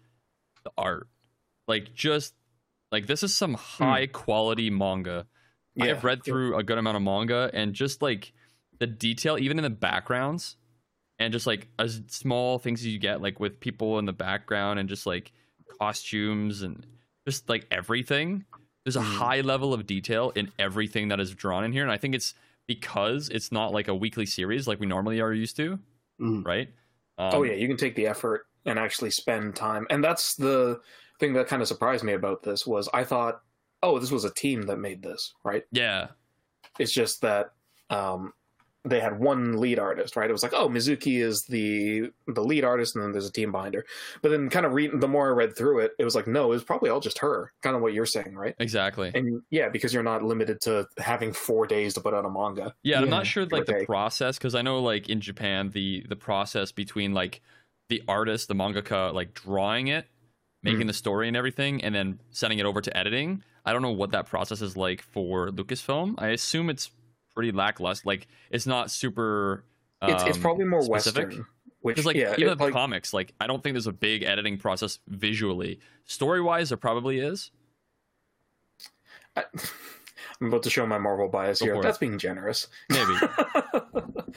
the art. Like just like this is some high quality manga. I have read through a good amount of manga and just like the detail, even in the backgrounds, and just like as small things you get, like with people in the background and just like costumes and just like everything. There's a Mhm. high level of detail in everything that is drawn in here, and I think it's because it's not like a weekly series like we normally are used to, Mhm. right? Um, oh yeah, you can take the effort and actually spend time, and that's the thing that kind of surprised me about this was I thought, oh, this was a team that made this, right? yeah, It's just that um, they had one lead artist, right? It was like, oh, Mizuki is the the lead artist, and then there's a team behind her. But then, kind of reading, the more I read through it, it was like, no, it was probably all just her. Kind of what you're saying, right? exactly. And yeah, because you're not limited to having four days to put out a manga. Yeah, I'm not sure like the take. process because I know like in Japan the the process between like the artist, the mangaka, like drawing it, making Hmm. the story and everything, and then sending it over to editing. I don't know what that process is like for Lucasfilm. I assume it's pretty lackluster. Like it's not super. It's, it's um, probably more specific. Western. Which Because like yeah, even it, the like, comics, like I don't think there's a big editing process visually. Story wise, there probably is. I, I'm about to show my Marvel bias Go here. for it. That's being generous. Maybe.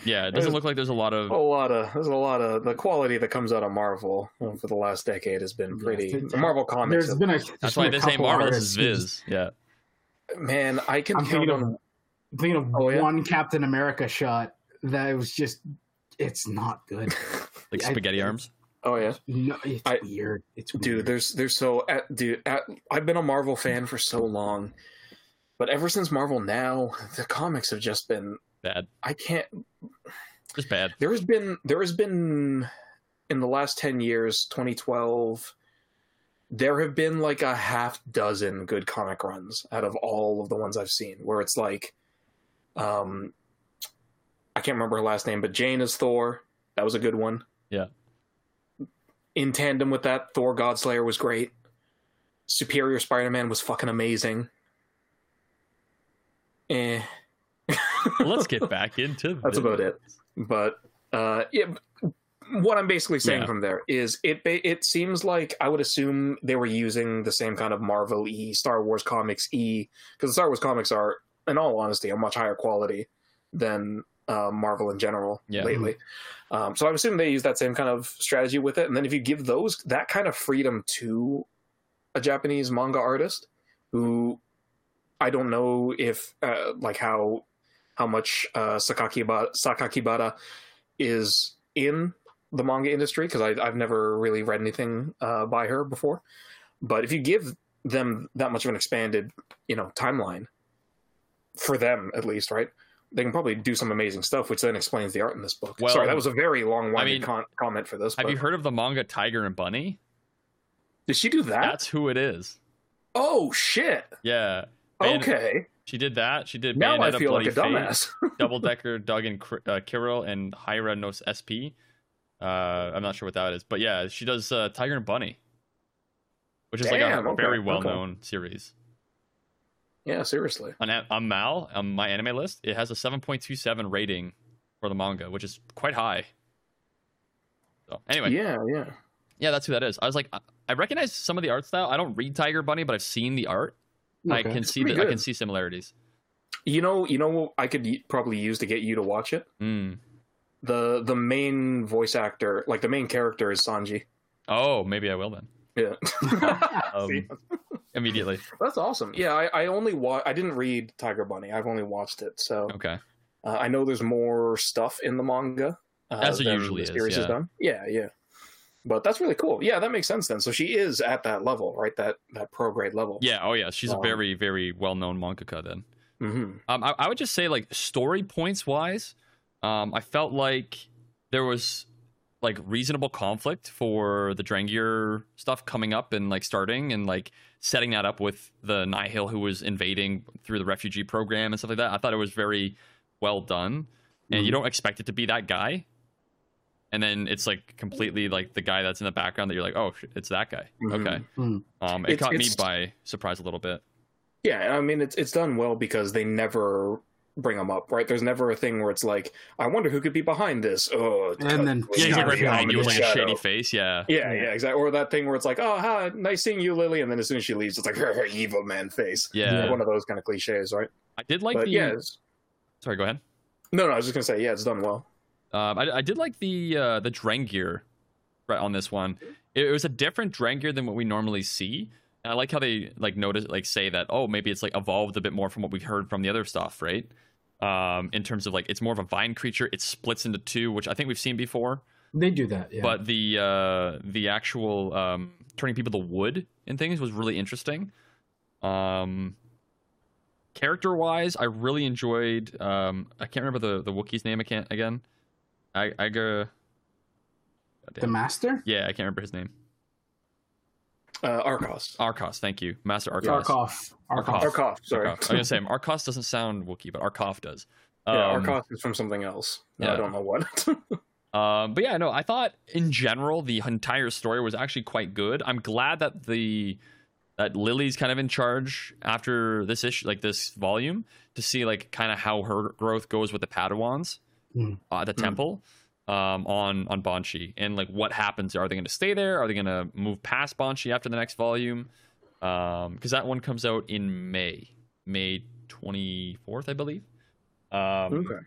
Yeah, it doesn't There's- look like there's a lot of. a lot of there's a lot of the quality that comes out of Marvel for the last decade has been Yes, pretty. it's- Marvel comics, There's been a. That's there's why been a this ain't couple Marvel. This is Viz. Yeah. man. I can I'm count thinking of on. I'm thinking of Oh, yeah? one Captain America shot that was just. It's not good. Like I- spaghetti arms. Oh yeah, No, it's I- weird. It's dude. There's there's so at, dude. At, I've been a Marvel fan for so long, but ever since Marvel now, the comics have just been. Bad. I can't. Just bad. There has been there has been in the last ten years, 2012. There have been like a half dozen good comic runs out of all of the ones I've seen, where it's like, um, I can't remember her last name, but Jane is Thor. That was a good one. Yeah. In tandem with that, Thor Godslayer was great. Superior Spider-Man was fucking amazing. Eh. Let's get back into That's this. about it. But uh, yeah, what I'm basically saying Yeah. from there is it. It seems like I would assume they were using the same kind of Marvel e Star Wars comics e because the Star Wars comics are, in all honesty, a much higher quality than uh, Marvel in general Yeah. lately. Um, so I'm assuming they use that same kind of strategy with it. And then if you give those that kind of freedom to a Japanese manga artist who I don't know if uh, like how how much uh, Sakakibara, Sakakibara is in the manga industry because I've never really read anything uh, by her before. But if you give them that much of an expanded, you know, timeline for them at least, right? They can probably do some amazing stuff, which then explains the art in this book. Well, Sorry, that was a very long-winded I mean, con- comment for this. Have but- you heard of the manga Tiger and Bunny? Did she do that? That's who it is. Oh shit! Yeah. Bayon- Okay, She did that. She did now I Bayonetta feel like Bloody a Fate, dumbass. Double Decker, Doug and uh, Kirill, and Hyra Nos SP. Uh, I'm not sure what that is, but yeah, she does uh, Tiger and Bunny, which is like a okay, very well-known series. Yeah, seriously. On, a- on Mal, on my anime list, it has a 7.27 rating for the manga, which is quite high. So anyway, Yeah, yeah. yeah, that's who that is. I was like, I- recognize some of the art style. I don't read Tiger Bunny, but I've seen the art. Okay. I can see that. I can see similarities. You know, you know what I could probably use to get you to watch it. Mm. The the main voice actor, like the main character, is Sanji. Oh, maybe I will then. Yeah, Um? Immediately. that's awesome. Yeah, I, I only wa- I didn't read Tiger Bunny. I've only watched it, so Okay. uh, I know there's more stuff in the manga. Uh, As it usually the is, series yeah. done. Yeah, yeah. But that's really cool. Yeah, that makes sense then. So she is at that level, right? That that pro grade level. Yeah. Oh, yeah. She's a Um, very, very well-known mangaka. Then. hmm Um, I, I would just say, like story points wise, um, I felt like there was like reasonable conflict for the Drengir stuff coming up and like starting and like setting that up with the Nihil who was invading through the refugee program and stuff like that. I thought it was very well done, and you Mhm. don't expect it to be that guy. And then it's like completely like the guy that's in the background that you're like, oh, it's that guy. Mhm. Okay. Mhm. Um, it It's- caught me by surprise a little bit. Yeah, I mean it's it's done well because they never bring them up, right? There's never a thing where it's like, I wonder who could be behind this. Oh, And then- Yeah, he's like right behind you with like a Shadow. shady face. Yeah. Yeah, yeah, exactly. Or that thing where it's like, oh, hi, nice seeing you, Lily, and then as soon as she leaves, it's like her, evil man face. Yeah. One of those kind of cliches, right? I did like but the. yeah, Sorry, go ahead. No, no, I was just gonna say, yeah, it's done well. Um, I, I did like the uh, the Drengir right on this one. It, it was a different Drengir than what we normally see. And I like how they like notice like say that oh maybe it's like evolved a bit more from what we've heard from the other stuff, right? Um, in terms of like it's more of a vine creature. It splits into two, which I think we've seen before. They do that, yeah. But the uh, the actual um, turning people to wood and things was really interesting. Um, character wise, I really enjoyed. Um, I can't remember the the Wookiee's name. I can't again. I I go. the master. Yeah, I can't remember his name. Uh, Arcos. Arcos, thank you, Master Arcos. Arkoff. Arkoff. Arkoff, sorry. Arkoff. I was gonna say Arcos doesn't sound Wookiee, but Arkoff does. yeah, Um, Arcos is from something else. No, I don't know what. Um, but yeah, no, I thought in general the entire story was actually quite good. I'm glad that the that Lily's kind of in charge after this issue, like this volume, to see like kind of how her growth goes with the Padawans Mm. uh, at the Mm. temple um, on on Banchii, and like what happens. Are they going to stay there? Are they going to move past Banchii after the next volume? Because that one comes out in May, May 24th, I believe. Um, okay.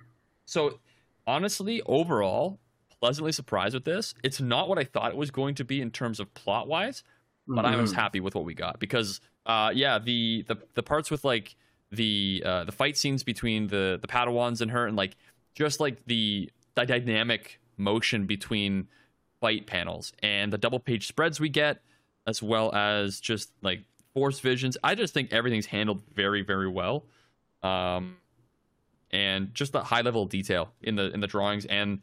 so honestly, overall, pleasantly surprised with this. It's not what I thought it was going to be in terms of plot wise, but I was Mhm. happy with what we got because uh yeah, the the the parts with like the uh the fight scenes between the the Padawans and her and like just like the the dynamic motion between fight panels and the double page spreads we get as well as just like force visions. I just think everything's handled very very well. Um and just the high level detail in the in the drawings and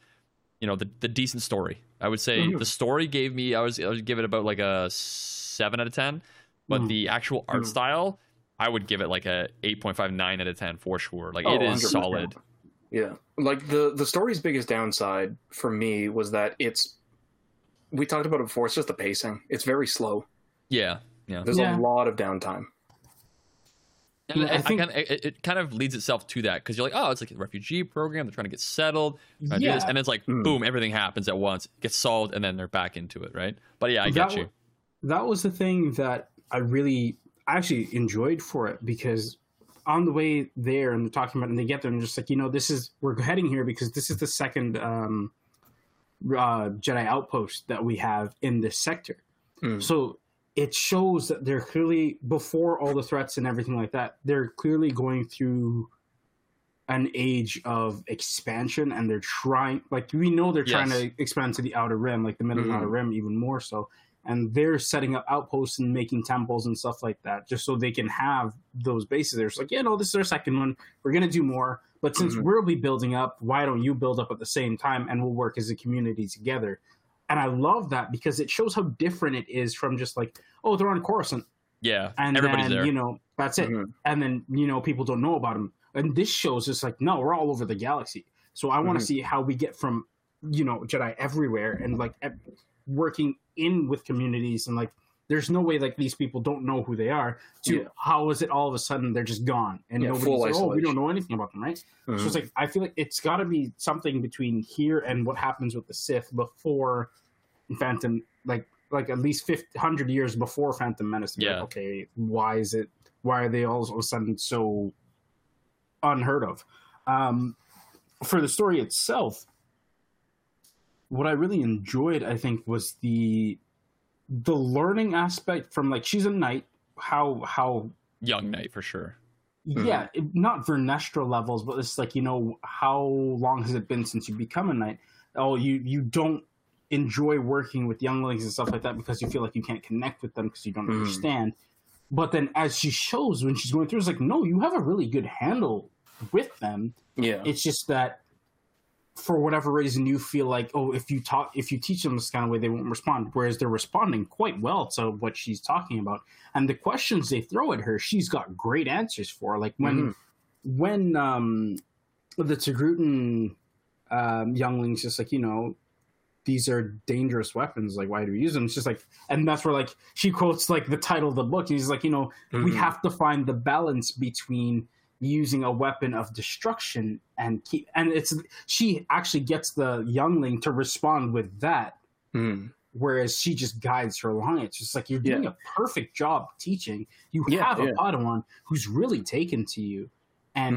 you know the the decent story. I would say Mhm. the story gave me I was I would give it about like a seven out of ten, but Mhm. the actual art Mhm. style I would give it like a 8.59 out of 10 for sure. Like Oh, it is 100%. solid. Yeah, like the the story's biggest downside for me was that it's. We talked about it before. It's just the pacing. It's very slow. Yeah. Yeah. There's Yeah. a lot of downtime. And Yeah, I I think- kind of, it, it kind of leads itself to that because you're like, oh, it's like a refugee program. They're trying to get settled. trying to do Yeah, this. And it's like, Mm. boom, everything happens at once, gets solved, and then they're back into it, right? But yeah, I get you. That was the thing that I really I actually enjoyed for it because on the way there and they're talking about it and they get there and just like you know this is we're heading here because this is the second um, uh, Jedi outpost that we have in this sector. Mm. So it shows that they're clearly before all the threats and everything like that. They're clearly going through an age of expansion, and they're trying. Like we know they're trying to expand to the outer rim, like the middle Mhm. outer rim, even more so. And they're setting up outposts and making temples and stuff like that, just so they can have those bases. They're like, yeah, no, this is our second one. We're gonna do more, but since Mhm. we'll be building up, why don't you build up at the same time, and we'll work as a community together and I love that because it shows how different it is from just like, oh, they're on Coruscant, Yeah. and Everybody's then there. you know that's it, Mhm. and then you know people don't know about them. And this shows it's like, no, we're all over the galaxy. So I want to Mhm. see how we get from you know Jedi everywhere and like working in with communities and like. There's no way like these people don't know who they are. To Yeah. how is it all of a sudden they're just gone and Yeah, nobody's like, oh we don't know anything about them, right? Mhm. So it's like I feel like it's got to be something between here and what happens with the Sith before Phantom, like like at least 50, 100 years before Phantom Menace. be like, Yeah. okay, why is it? Why are they all of a sudden so unheard of? Um, for the story itself, what I really enjoyed, I think, was the the learning aspect from like she's a knight. How how Young Knight for sure. yeah, it, not Vernestra levels, but it's like you know how long has it been since you become a knight? Oh, you you don't enjoy working with younglings and stuff like that because you feel like you can't connect with them because you don't Mhm. understand. But then, as she shows when she's going through, it's like no, you have a really good handle with them. yeah. It's just that for whatever reason you feel like oh if you talk if you teach them this kind of way they won't respond. Whereas they're responding quite well to what she's talking about. And the questions they throw at her she's got great answers for. Like when Mhm. when um the Togrutan um younglings just like you know these are dangerous weapons like why do we use them? It's just like and that's where like she quotes like the title of the book. And he's like you know we Mhm. have to find the balance between using a weapon of destruction and keep and it's she actually gets the youngling to respond with that Mhm. whereas she just guides her along it's just like you're doing Yeah. a perfect job teaching you Yeah, have a padawan who's really taken to you and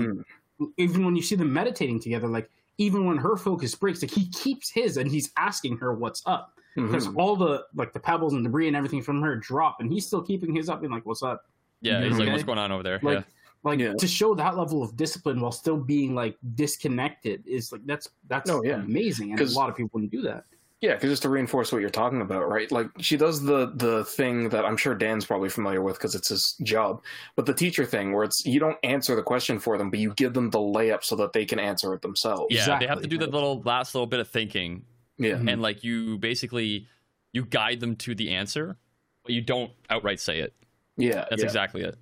Mhm. even when you see them meditating together, like even when her focus breaks, like he keeps his and he's asking her what's up because Mhm. all the like the pebbles and debris and everything from her drop, and he's still keeping his up, being like, "What's up?" Yeah, You he's like, what's going on over there? Like, yeah. Like Yeah. to show that level of discipline while still being like disconnected is like that's that's Oh, yeah. amazing, and a 'Cause- lot of people wouldn't do that. Yeah, because just to reinforce what you're talking about, right? Like she does the the thing that I'm sure Dan's probably familiar with because it's his job, but the teacher thing where it's you don't answer the question for them, but you give them the layup so that they can answer it themselves. Yeah, they have to do that little last little bit of thinking, yeah, Mhm. and like you basically you guide them to the answer, but you don't outright say it. yeah. That's yeah. exactly it.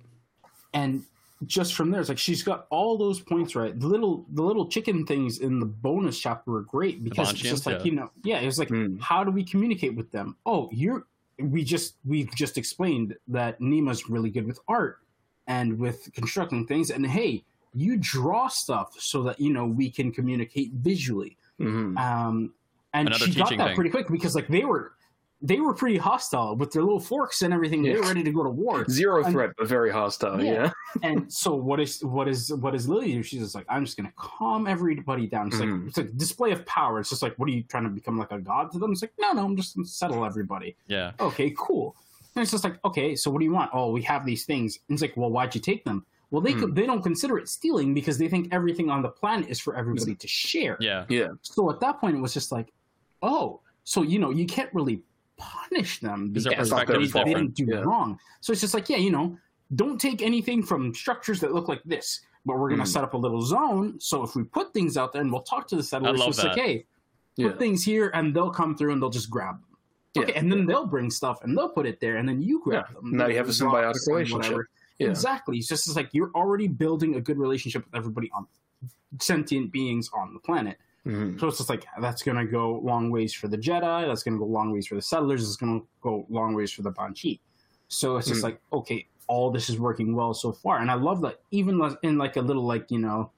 and just from there, it's like she's got all those points right. The little the little chicken things in the bonus chapter were great because it's just like yeah. you know, yeah, it was like Mm. how do we communicate with them? Oh, you're we just we've just explained that Nima's really good with art and with constructing things, and hey, you draw stuff so that you know we can communicate visually. Mhm. Um, and Another she got that thing. pretty quick because like they were they were pretty hostile with their little forks and everything. They were ready to go to war. Zero And- threat, but very hostile. Yeah. Yeah, and so what is what is what is Lily do? She's just like, I'm just gonna calm everybody down. It's like Mhm. it's a display of power. It's just like, what are you trying to become like a god to them? It's like, no, no, I'm just gonna settle everybody. Yeah, Okay, cool. And it's just like, okay, so what do you want? Oh, we have these things. And it's like, well, why'd you take them? Well, they could, they don't consider it stealing because they think everything on the planet is for everybody to share. yeah, yeah, So at that point, it was just like, oh, so you know, you can't really punish them Because their because they, they didn't do Yeah. wrong. So it's just like, yeah, you know, don't take anything from structures that look like this, but we're going to Mm. set up a little zone. So if we put things out there and we'll talk to the settlers, love so it's like, that. hey, yeah. put things here and they'll come through and they'll just grab them. Yeah. Okay, and then they'll bring stuff and they'll put it there, and then you grab Yeah. them. Now you have a symbiotic relationship. Yeah. Exactly. It's just it's like you're already building a good relationship with everybody on sentient beings on the planet. Mhm. So it's just like that's going to go long ways for the Jedi. That's going to go long ways for the settlers. It's going to go long ways for the Banchii. So it's just Mm. like okay, all this is working well so far, and I love that even in like a little like you know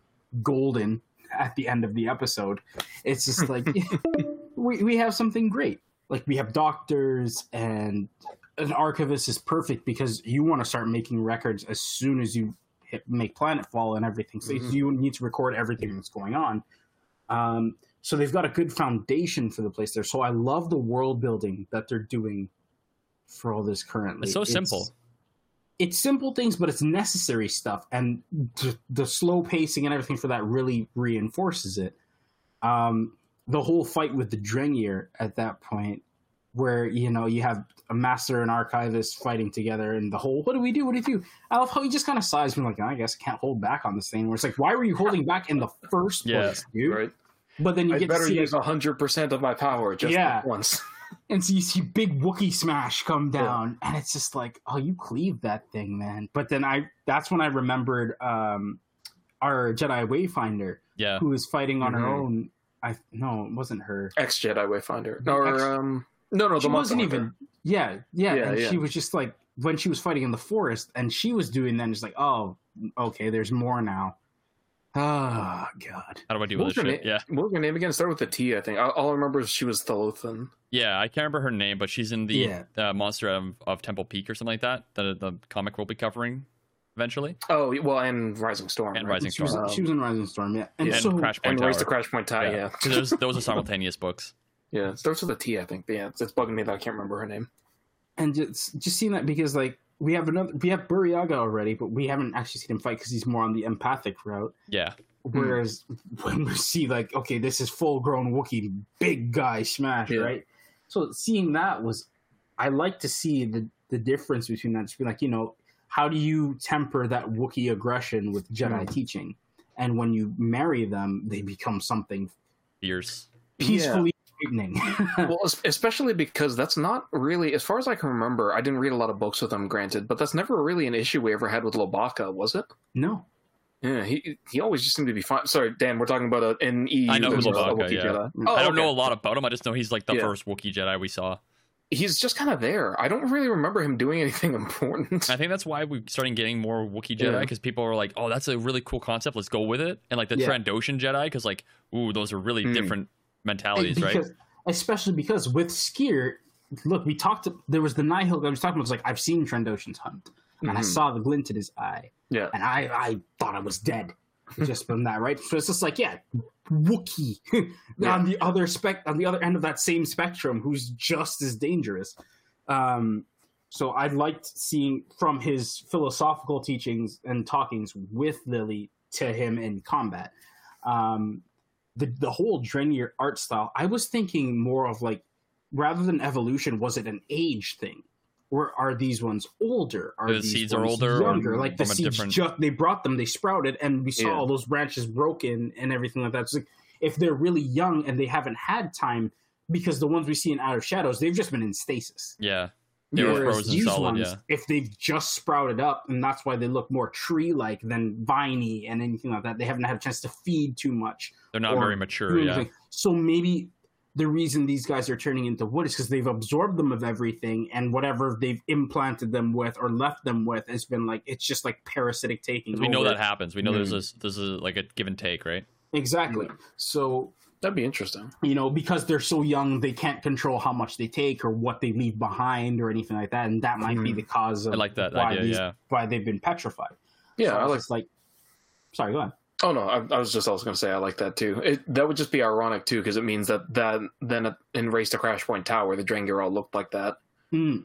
golden at the end of the episode, it's just like we we have something great. Like we have doctors and an archivist is perfect because you want to start making records as soon as you hit, make planetfall and everything. So Mhm. you need to record everything that's going on. Um, so they've got a good foundation for the place there. So I love the world building that they're doing for all this currently. It's so simple. It's simple things, but it's necessary stuff, and th- the slow pacing and everything for that really reinforces it. Um, the whole fight with the Drengir at that point, where you know you have a master and archivist fighting together, and the whole "what do we do? What do we do?" I love how he just kind of sighs, being like, "I guess I can't hold back on this thing." Where it's like, "Why were you holding back in the first Yeah, place, dude?" Right. But then you I get to better see use like, hundred percent of my power just Yeah. once. and so you see big Wookie smash come Yeah. down, and it's just like, oh, you cleave that thing, man. But then I, that's when I remembered um, our Jedi Wayfinder, yeah. who was fighting on her Mhm. own. I no, it wasn't her. Ex Jedi Wayfinder. Ex- Or um, no, no, the she Monster wasn't Hunter. even. Yeah, yeah, Yeah, and yeah. she was just like when she was fighting in the forest, and she was doing then just like, oh, okay, there's more now. Oh God. How do I do What with was, this shit? name? Yeah, what was her name again? Start with a T, I think. All, all I remember is she was Thalothan. yeah. I can't remember her name, but she's in the Yeah. uh, monster of, of Temple Peak or something like that. That the comic will be covering eventually. Oh, well, and Rising Storm. And right? Rising She was, Um, she was in Rising Storm, yeah. And yeah, and so Crash Point And Tower. Raise the Crash Point Tie, yeah. 'Cause those, those are simultaneous books. Yeah, it starts with a T, I think. But yeah, it's, it's bugging me that I can't remember her name. and just just seeing that because like we have another we have Burryaga already, but we haven't actually seen him fight because he's more on the empathic route. Yeah, Whereas when we see like okay, this is full grown Wookiee, big guy smash, Yeah. right? So seeing that was, I like to see the the difference between that. Just be like, you know, how do you temper that Wookiee aggression with Jedi Mm. teaching? And when you marry them, they become something fierce. peacefully frightening. well, especially because that's not really, as far as I can remember, I didn't read a lot of books with him, granted, but that's never really an issue we ever had with Lowbacca, was it? no, Yeah, he he always just seemed to be fine. Sorry, Dan, we're talking about a, an EU. I know who there's a Lowbacca, yeah. Jedi. Oh, I don't okay. know a lot about him. I just know he's like the Yeah. first Wookiee Jedi we saw. He's just kind of there. I don't really remember him doing anything important. I think that's why we started getting more Wookiee Jedi Yeah. because people were like, "Oh, that's a really cool concept. Let's go with it." And like the Yeah. Trandoshan Jedi, because like, ooh, those are really Hmm. different mentalities, because, right? Especially because with Skier, look, we talked. There was the Nihil I was talking about. It's like I've seen Trandoshan's hunt, and I Mhm. saw the glint in his eye, Yeah, and I, I thought I was dead. just from that, right? So it's just like, yeah, Wookie Yeah. on the other spec on the other end of that same spectrum, who's just as dangerous. Um, so I liked seeing from his philosophical teachings and talkings with Lily to him in combat. Um, the the whole Drengir art style, I was thinking more of like rather than evolution, was it an age thing? Or are these ones older? Are The these seeds are older younger? Like the seeds, different- just they brought them, they sprouted, and we saw Yeah. all those branches broken and everything like that. It's like if they're really young and they haven't had time, because the ones we see in Outer Shadows, they've just been in stasis. Yeah. They were frozen these solid, ones, yeah. if they've just sprouted up, and that's why they look more tree-like than viney and anything like that. They haven't had a chance to feed too much. They're not very mature. Yeah. So maybe the reason these guys are turning into wood is because they've absorbed them of everything, and whatever they've implanted them with or left them with has been like it's just like parasitic taking. We know that happens. We know there's Mhm. this. This is like a give and take, right? exactly. So That'd be interesting. you know, because they're so young, they can't control how much they take or what they leave behind or anything like that, and that might be Mhm. the cause of I like that why idea. these- Yeah. why they've been petrified. Yeah, So I it's like. like. Sorry, go on. Oh no, I, I was just also going to say I like that too. It, that would just be ironic too, because it means that that then in Race to Crash Point Tower, the Drengir all looked like that. Hmm.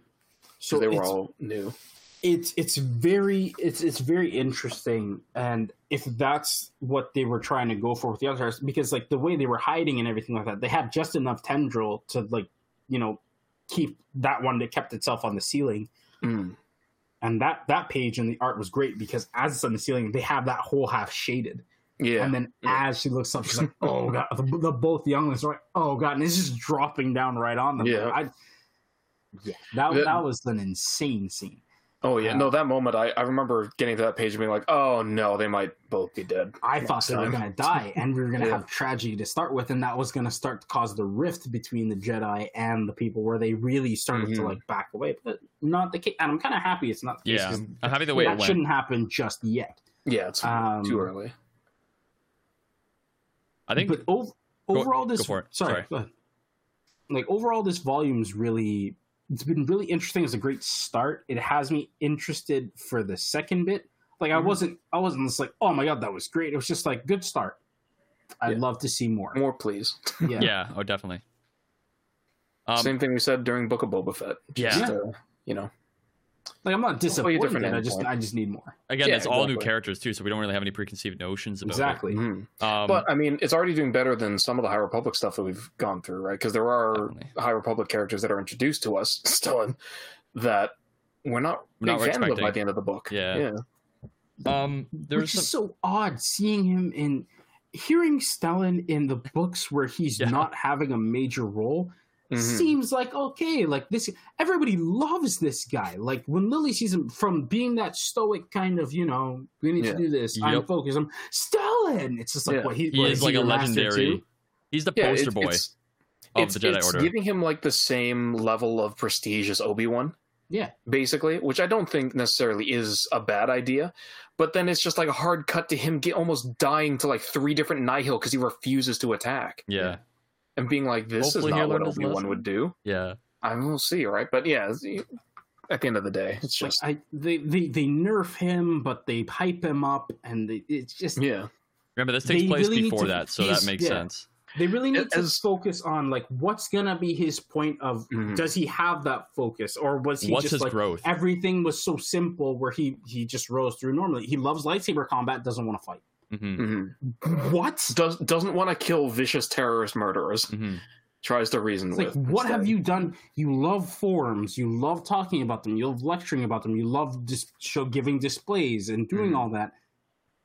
So So they were all new. It's it's very it's it's very interesting and if that's what they were trying to go for with the others because like the way they were hiding and everything like that they had just enough tendril to like you know keep that one that kept itself on the ceiling. Mm. and that that page in the art was great because as it's on the ceiling they have that whole half shaded. Yeah, and then Yeah. as she looks up she's like oh god. The, the both younglings are like oh god. And it's just dropping down right on them. Yeah. I, yeah that, The- that was an insane scene Oh yeah, no, that moment I, I remember getting to that page and being like, oh no, they might both be dead. I thought they were going to die, and we were going to Yeah. have tragedy to start with, and that was going to start to cause the rift between the Jedi and the people, where they really started to Mhm. like back away. But not the case, and I'm kind of happy it's not the case. Yeah. 'cause I'm happy the way it that went. shouldn't happen just yet. Yeah, it's Um, too early. I think. but ov- Go- overall, this go for it. sorry, Sorry. go ahead. like overall, this volume's really it's been really interesting. It's a great start. It has me interested for the second bit. Like I Mhm. wasn't, I wasn't just like, oh my god, that was great. It was just like good start. I'd Yeah. love to see more. More, please. Yeah. yeah. Oh, definitely. Um, Same thing we said during Book of Boba Fett. Just, Yeah. uh, you know, Like I'm not disappointed. different I just. I just need more. again, Yeah, it's all new characters too, so we don't really have any preconceived notions about Exactly. it. Um, but I mean, it's already doing better than some of the High Republic stuff that we've gone through, right? Because there are Definitely. High Republic characters that are introduced to us still in, that we're not We're not big fans of by the end of the book. Yeah. yeah. um, there's Which is some, so odd seeing him in hearing Stellan in the books where he's Yeah. not having a major role Mhm. seems like okay. Like this, everybody loves this guy. Like when Lily sees him from being that stoic kind of, you know, we need Yeah. to do this. I'm Yep. focused. I'm Stellan. It's just like Yeah. what he, he what, is is like a your legendary. He's the Yeah, poster it- boy It's, of it's, the Jedi it's Order. giving him like the same level of prestige as Obi Wan. Yeah. basically, which I don't think necessarily is a bad idea. But then it's just like a hard cut to him get almost dying to like three different Nihil because he refuses to attack yeah, and being like, "This Hopefully is not what learn Obi Wan would do." yeah. I will see, right? But yeah, at the end of the day, it's Like just I, they, they they nerf him, but they hype him up, and they, it's just yeah, Remember, this takes place really need before to- that, so that makes yeah. sense. They really need to focus on like what's gonna be his point of Mhm. does he have that focus or was he What's just his like growth? everything was so simple where he he just rose through normally. He loves lightsaber combat, doesn't want to fight. Hmm hmm What? does doesn't want to kill vicious terrorist murderers. hmm Tries to reason It's like with. what have you done? You love forums, you love talking about them, you love lecturing about them, you love dis- show giving displays and doing Mhm. all that.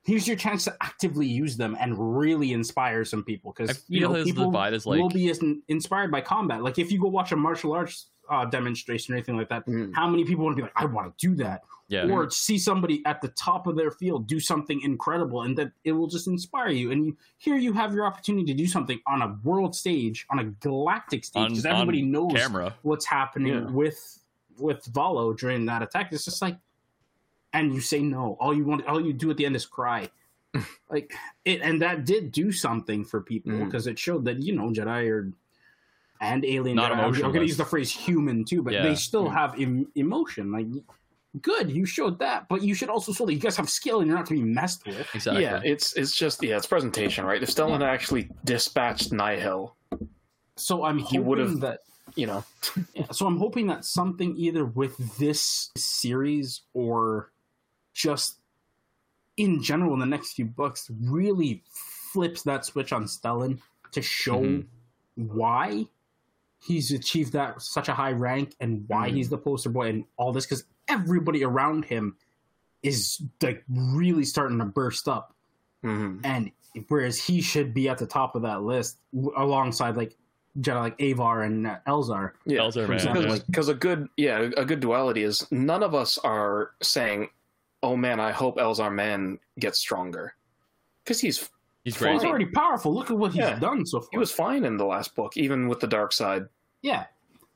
Here's your chance to actively use them and really inspire some people because you know people is like will be inspired by combat. Like if you go watch a martial arts uh, demonstration or anything like that, Mhm. how many people want to be like, I want to do that, yeah. or see somebody at the top of their field do something incredible, and that it will just inspire you. And you, here you have your opportunity to do something on a world stage, on a galactic stage, because everybody knows camera. what's happening Yeah. with with Valo during that attack. It's just like, and you say no. All you want, all you do at the end is cry. like it, and that did do something for people because it showed that you know Jedi are and alien. Not Jedi, I'm- I'm going to use the phrase human too, but Yeah. they still have em- emotion. Like good, you showed that, but you should also show that you guys have skill and you're not to be messed with. Exactly. Yeah, it's it's just yeah, it's presentation, right? If Stellan actually dispatched Nihil, So I'm He hoping would've- that you know, Yeah, so I'm hoping that something either with this series or just in general in the next few books really flips that switch on Stellan to show Mhm. why he's achieved that such a high rank and why Mhm. he's the poster boy and all this because everybody around him is like really starting to burst up hmm and whereas he should be at the top of that list alongside like Jedi like Avar and uh, Elzar. yeah. Elzar, man. Yeah. like- Because a good yeah, a good duality is none of us are saying, "Oh man, I hope Elzar Mann gets stronger," because he's He's great. He's already powerful. Look at what he's Yeah. done so far. he was fine in the last book, even with the dark side. yeah.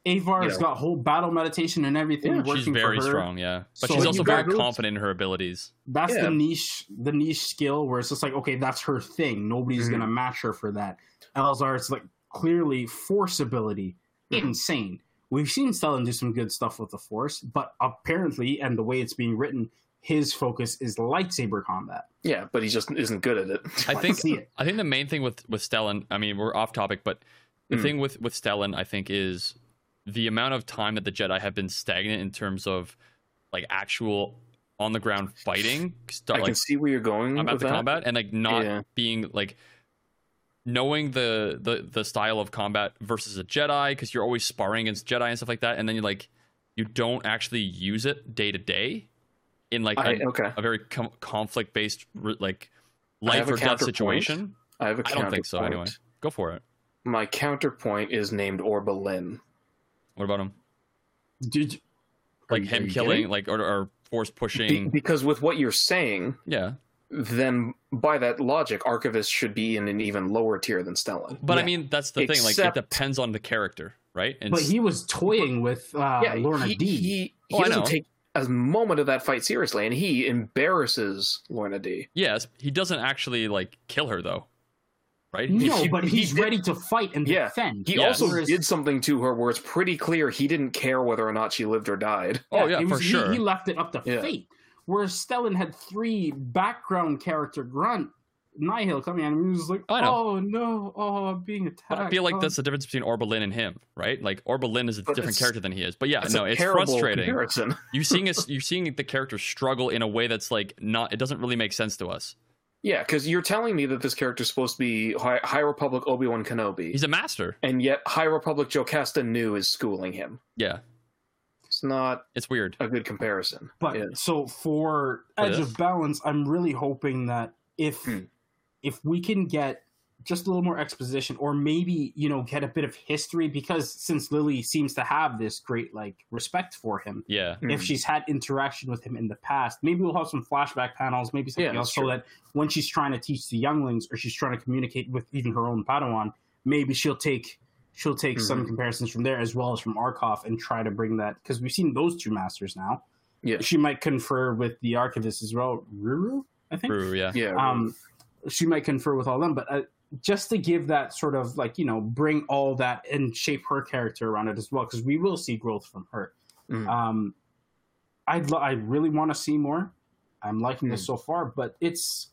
Avar's Yeah. got whole battle meditation and everything Yeah, working She's very for her. strong, yeah. But So she's also very those- confident in her abilities. That's Yeah. the niche, the niche skill where it's just like, okay, that's her thing. Nobody's Mhm. gonna match her for that. Elzar, it's like clearly force ability, Mhm. insane. We've seen Stellan do some good stuff with the force, but apparently, and the way it's being written, his focus is lightsaber combat. Yeah, but he just isn't good at it. I think it. I think the main thing with with Stellan, I mean, we're off topic, but the Mm. thing with with Stellan, I think, is the amount of time that the Jedi have been stagnant in terms of like actual on the ground fighting. Start I like can see where you're going about with the that. combat and like not Yeah. being like knowing the the the style of combat versus a Jedi because you're always sparring against Jedi and stuff like that, and then you like you don't actually use it day to day in like I, a, okay, a very com- conflict based like life or death situation. I have a I don't think so. Anyway, go for it. My counterpoint is named Orbalin. What about him? Did you- Like him killing, kidding? like or, or force Be- pushing. because with what you're saying, yeah, then by that logic, Archivist should be in an even lower tier than Stellan. but I mean that's the thing. Like it Except- depends on the character, right? And But he was toying with uh, yeah, Lorna he, D. he, he Oh, I doesn't take a moment of that fight seriously, and he embarrasses Lourna Dee yes, he doesn't actually like kill her though, right? no, he- but he he's did- ready to fight and Yeah, defend. He Yeah. also Whereas- did something to her where it's pretty clear he didn't care whether or not she lived or died. Oh, yeah, it for was- sure. He, he left it up to Yeah. fate. Whereas Stellan had three background character grunt Nihil coming at him. He was like, I know. "Oh no, oh, I'm being attacked." But I feel like oh." that's the difference between Orbalin and him, right? Like Orbalin is a But different character than he is. But yeah, no, a it's frustrating. comparison. You seeing us, you're seeing the character struggle in a way that's like not. It doesn't really make sense to us. Yeah, because you're telling me that this character's supposed to be High, High Republic Obi Wan Kenobi, He's a master. and yet High Republic Jocasta Nu is schooling him. Yeah, It's not it's weird. a good comparison. But yeah. so for For Edge of Balance, I'm really hoping that if Hmm. If we can get just a little more exposition, or maybe you know get a bit of history, because since Lily seems to have this great like respect for him, Yeah, Mm. if she's had interaction with him in the past, maybe we'll have some flashback panels, maybe something Yeah, else, that's so true. that when she's trying to teach the younglings or she's trying to communicate with even her own Padawan, maybe she'll take she'll take some Mm-hmm. comparisons from there as well as from Arkoff and try to bring that because we've seen those two masters now. Yeah. she might confer with the archivist as well. Ruru, I think. true. Yeah, Yeah, Um, she might confer with all them, but uh, just to give that sort of like you know bring all that and shape her character around it as well because we will see growth from her. Mhm. Um, I'd lo- I really want to see more. I'm liking this Mm. so far, but it's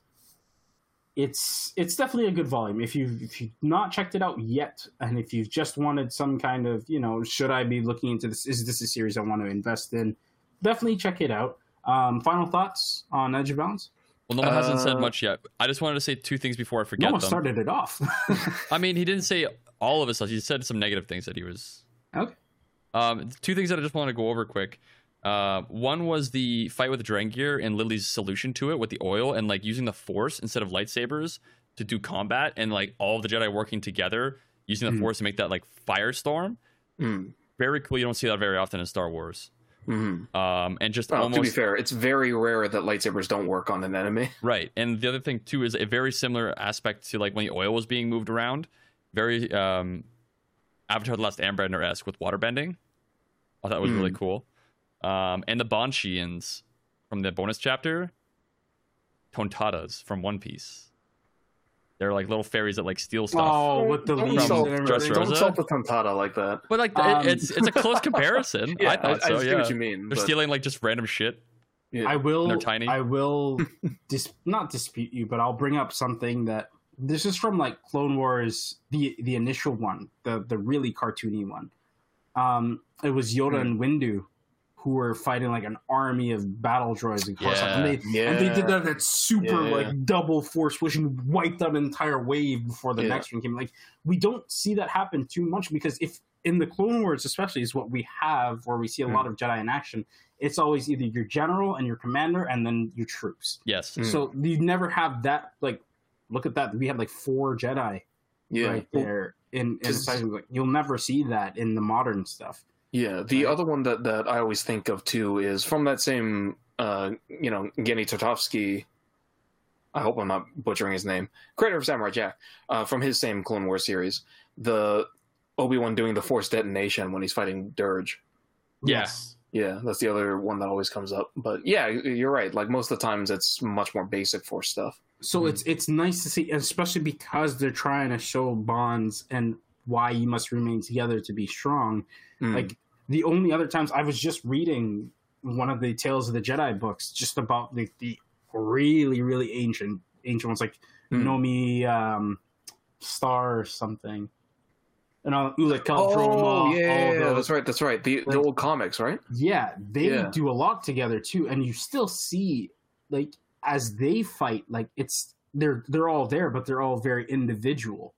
it's it's definitely a good volume. If you've if you've not checked it out yet, and if you've just wanted some kind of you know, should I be looking into this? Is this a series I want to invest in? Definitely check it out. Um, final thoughts on Edge of Balance? Well, Noah hasn't said Uh, much yet. I just wanted to say two things before I forget one them. started it off. I mean, he didn't say all of his stuff. He said some negative things that he was. okay. Um, two things that I just want to go over quick. Uh, one was the fight with Drengir and Lily's solution to it with the oil and like using the Force instead of lightsabers to do combat and like all the Jedi working together using the Mhm. Force to make that like firestorm. Mm. Very cool. You don't see that very often in Star Wars. Mhm. Um, and just Well, almost to be fair, it's very rare that lightsabers don't work on an enemy. Right. And the other thing too is a very similar aspect to like when the oil was being moved around. Very um Avatar the Last Airbender esque with water bending. I thought it was really cool. Um and the Bonshians from the bonus chapter, Tontattas from One Piece. They're like little fairies that like steal stuff. Oh, with the Don't leaves insult- and everything. Don't insult the Tontatta like that. But like Um, it's it's a close comparison. Yeah, I thought so. I see yeah, what you mean. they're but- stealing like just random shit. yeah. I will. They're tiny. I will dis- not dispute you, but I'll bring up something that this is from like Clone Wars, the the initial one, the the really cartoony one. Um, it was Yoda and Windu who were fighting like an army of battle droids and Coruscant, and they yeah. and they did that that super Yeah. like double force which wiped out an entire wave before the Yeah. next one came. Like we don't see that happen too much because if in the Clone Wars, especially, is what we have where we see a Mm. lot of Jedi in action. It's always either your general and your commander, and then your troops. Yes. Mm. So you never have that. Like, look at that. We have like four Jedi Yeah. right there in in the 'Cause- sizing. Like, you'll never see that in the modern stuff. Yeah, the Right. other one that, that I always think of too is from that same, uh, you know, Genndy Tartakovsky. I hope I'm not butchering his name. Creator of Samurai Jack, uh, from his same Clone Wars series, the Obi Wan doing the Force detonation when he's fighting Durge. Yeah. Yes. Yeah, that's the other one that always comes up. But yeah, you're right. Like most of the times, it's much more basic Force stuff. So Mhm. it's it's nice to see, especially because they're trying to show bonds and why you must remain together to be strong. Mm. Like the only other times I was just reading one of the Tales of the Jedi books, just about the, the really really ancient ancient ones, like Mm. Nomi um, Star or something. And all Ulic oh Qel-Droma, yeah, all yeah, those- that's right, that's right. The the old comics, right? yeah, they Yeah. do a lot together too, and you still see like as they fight, like it's they're they're all there, but they're all very individual,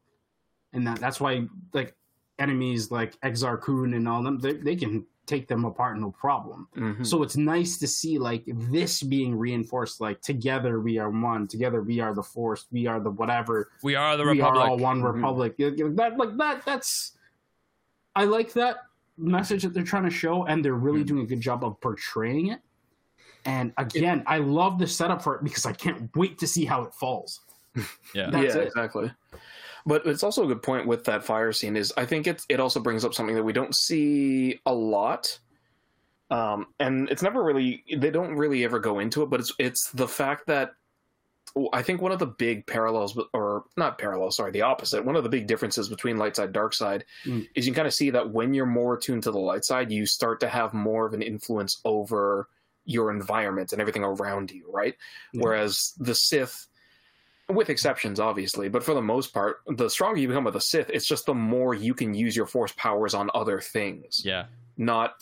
and that that's why like enemies like Exar Kun and all them they, they can take them apart no problem. Mhm. So it's nice to see like this being reinforced. Like together we are one, together we are the Force, we are the whatever We are the republic. we are all one Mhm. republic. You know, That like that. That's I like that message that they're trying to show, and they're really Mhm. doing a good job of portraying it. And again, I love the setup for it because I can't wait to see how it falls. Yeah. Yeah, it. exactly. But it's also a good point with that fire scene is I think it it also brings up something that we don't see a lot. Um, and it's never really they don't really ever go into it, but it's it's the fact that oh, I think one of the big parallels, or not parallels, sorry, the opposite. One of the big differences between light side, dark side, Mm. is you kind of see that when you're more attuned to the light side, you start to have more of an influence over your environment and everything around you, right? Yeah. Whereas the Sith, with exceptions, obviously, but for the most part, the stronger you become with the Sith, it's just the more you can use your Force powers on other things, Yeah. not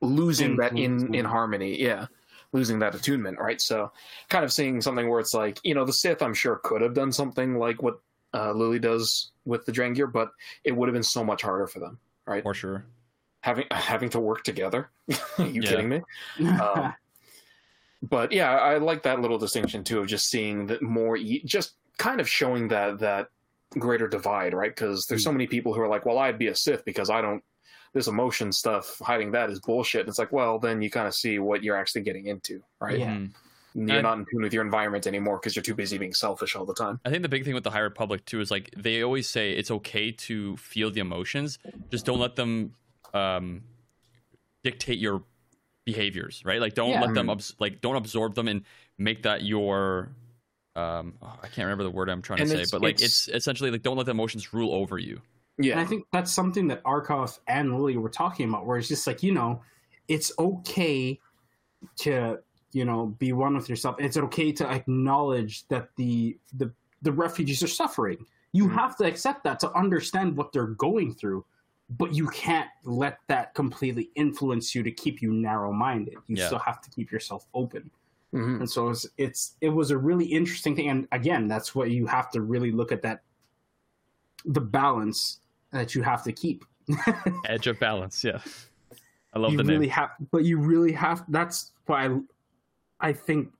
losing that in in harmony. Yeah, losing that attunement, right? So, kind of seeing something where it's like, you know, the Sith, I'm sure could have done something like what uh, Lily does with the Drengir, but it would have been so much harder for them, right? For sure. having having to work together. you Yeah. kidding me? Um, but yeah, I like that little distinction too of just seeing that more, e- just kind of showing that that greater divide, right? Because there's so many people who are like, "Well, I'd be a Sith because I don't." This emotion stuff, hiding that is bullshit. And it's like, well, then you kind of see what you're actually getting into, right? Yeah. Mhm. You're And- not in tune with your environment anymore because you're too busy being selfish all the time. I think the big thing with the High Republic too is like they always say it's okay to feel the emotions, just don't let them um, dictate your behaviors, right? Like don't Yeah. let them abs- like don't absorb them and make that your um oh, I can't remember the word I'm trying to say, but like it's- it's, essentially like don't let the emotions rule over you. Yeah, And I think that's something that Arkoff and Lily were talking about, where it's just like, you know, it's okay to, you know, be one with yourself. It's okay to acknowledge that the the, the refugees are suffering. You Mhm. have to accept that to understand what they're going through, but you can't let that completely influence you to keep you narrow minded. You Yeah. still have to keep yourself open. Mhm. And so it's, it's it was a really interesting thing. And again, that's what you have to really look at that the balance that you have to keep. Edge of balance, yeah. I love you the really name. have, but you really have. That's why I, I think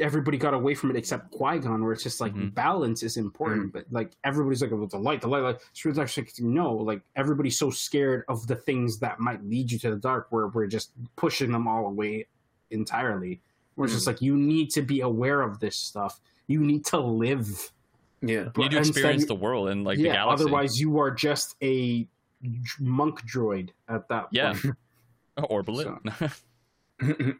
everybody got away from it except Qui Gon, where it's just like Mhm. balance is important, but like everybody's like, well, the light, the light, like so it's actually no, like everybody's so scared of the things that might lead you to the dark, where we're just pushing them all away entirely. Where it's just like you need to be aware of this stuff. You need to live. yeah, You need to experience you- the world and like the yeah, galaxy. otherwise you are just a monk droid at that Yeah. point. or balloon.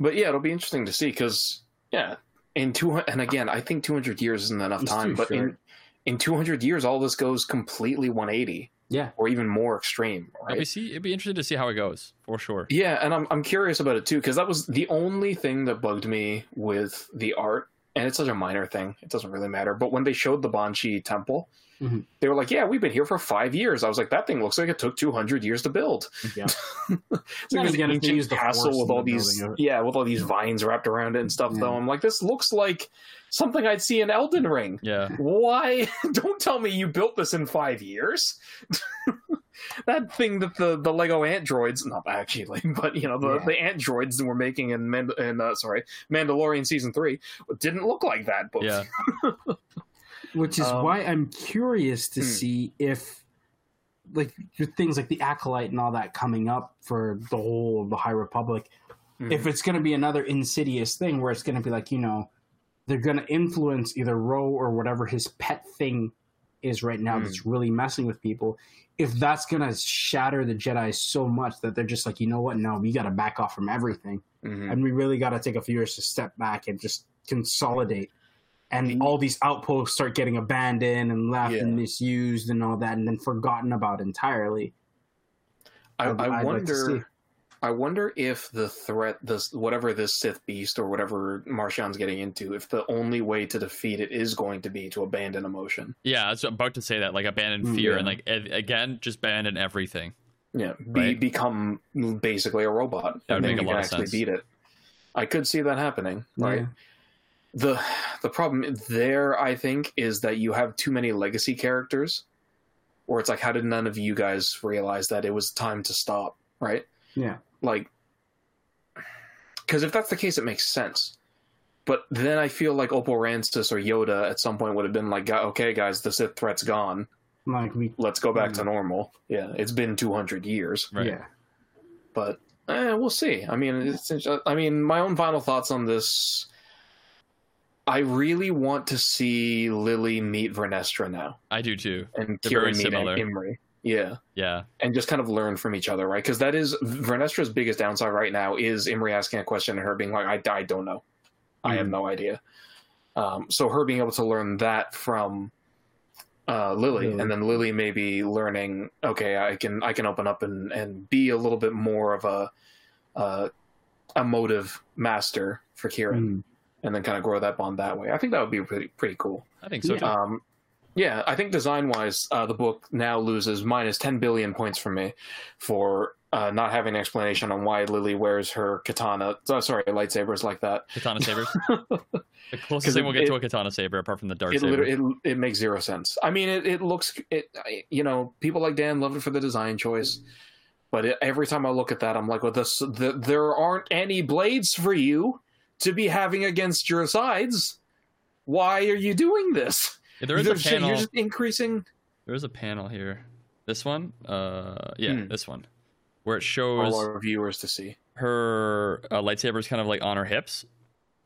but yeah, it'll be interesting to see because yeah, in two and again, I think 200 years isn't enough It's time, but in short. in 200 years, all this goes completely 180 Yeah. or even more extreme. It'd be see. It'd be interesting to see how it goes for sure. Yeah, and I'm I'm curious about it too because that was the only thing that bugged me with the art, and it's such a minor thing; it doesn't really matter. But when they showed the Banchii temple, Mhm. they were like, "Yeah, we've been here for five years." I was like, "That thing looks like it took 200 years to build." Yeah. it's like this ancient the castle with all the these building of it. yeah, with all these vines wrapped around it and stuff. Yeah. Though I'm like, this looks like something I'd see in Elden Ring. Yeah. Why? Don't tell me you built this in five years. that thing that the, the Lego androids, not actually, but you know the, Yeah. the androids that we're making in Mand- in uh, sorry Mandalorian season three didn't look like that. But Yeah. Which is Um, why I'm curious to hmm. see if, like, your things like the acolyte and all that coming up for the whole of the High Republic, Mhm. if it's going to be another insidious thing where it's going to be like, you know, they're going to influence either Ro or whatever his pet thing is right now Hmm. that's really messing with people. If that's going to shatter the Jedi so much that they're just like, you know what, no, we got to back off from everything Mhm. and we really got to take a few years to step back and just consolidate. And all these outposts start getting abandoned and left Yeah. and misused and all that, and then forgotten about entirely. I, I'd- like wonder. I wonder if the threat, this whatever this Sith beast or whatever Marchion's getting into, if the only way to defeat it is going to be to abandon emotion. Yeah. I was about to say that. Like abandon Mm, fear yeah. and like again, just abandon everything. Yeah, be, Right. become basically a robot. That would and then make a you lot can of actually sense. beat it. I could see that happening. Right. Yeah. The the problem there, I think, is that you have too many legacy characters. or it's like, how did none of you guys realize that it was time to stop? Right. Yeah. Like, because if that's the case, it makes sense. But then I feel like Oppo Rancisis or Yoda at some point would have been like, okay, guys, the Sith threat's gone. Like we, Let's go back to normal. Yeah, it's been 200 years. Right. yeah, but eh, we'll see. I mean, it's, I mean, my own final thoughts on this. I really want to see Lily meet Vernestra now, I do too. and They're Kira meet similar. Imri. Yeah, Yeah. and just kind of learn from each other, right? Because that is Vernestra's biggest downside right now is Imri asking a question and her being like, "I, I don't know, I have Mhm. no idea." Um, so her being able to learn that from uh, Lily, Lily. and then Lily maybe learning, okay, I can I can open up and and be a little bit more of a uh, emotive master for Keerin, Mm. And then kind of grow that bond that way. I think that would be pretty pretty cool. I think so Yeah. too. Um, yeah, I think design wise, uh, the book now loses minus 10 billion points from me for uh, not having an explanation on why Lily wears her katana, uh, sorry, lightsabers like that. Katana sabers. the closest thing it- we'll get to a katana saber, apart from the dark It, saber. it, it makes zero sense. I mean, it, it looks, it you know, people like Dan love it for the design choice. But it, every time I look at that, I'm like, well, this, the, there aren't any blades for you to be having against your sides. Why are you doing this? Yeah, there is you're, a just, panel. you're just increasing There is a panel here. This one, uh, yeah, Hmm. this one, where it shows all our viewers to see. her uh, lightsabers kind of like on her hips,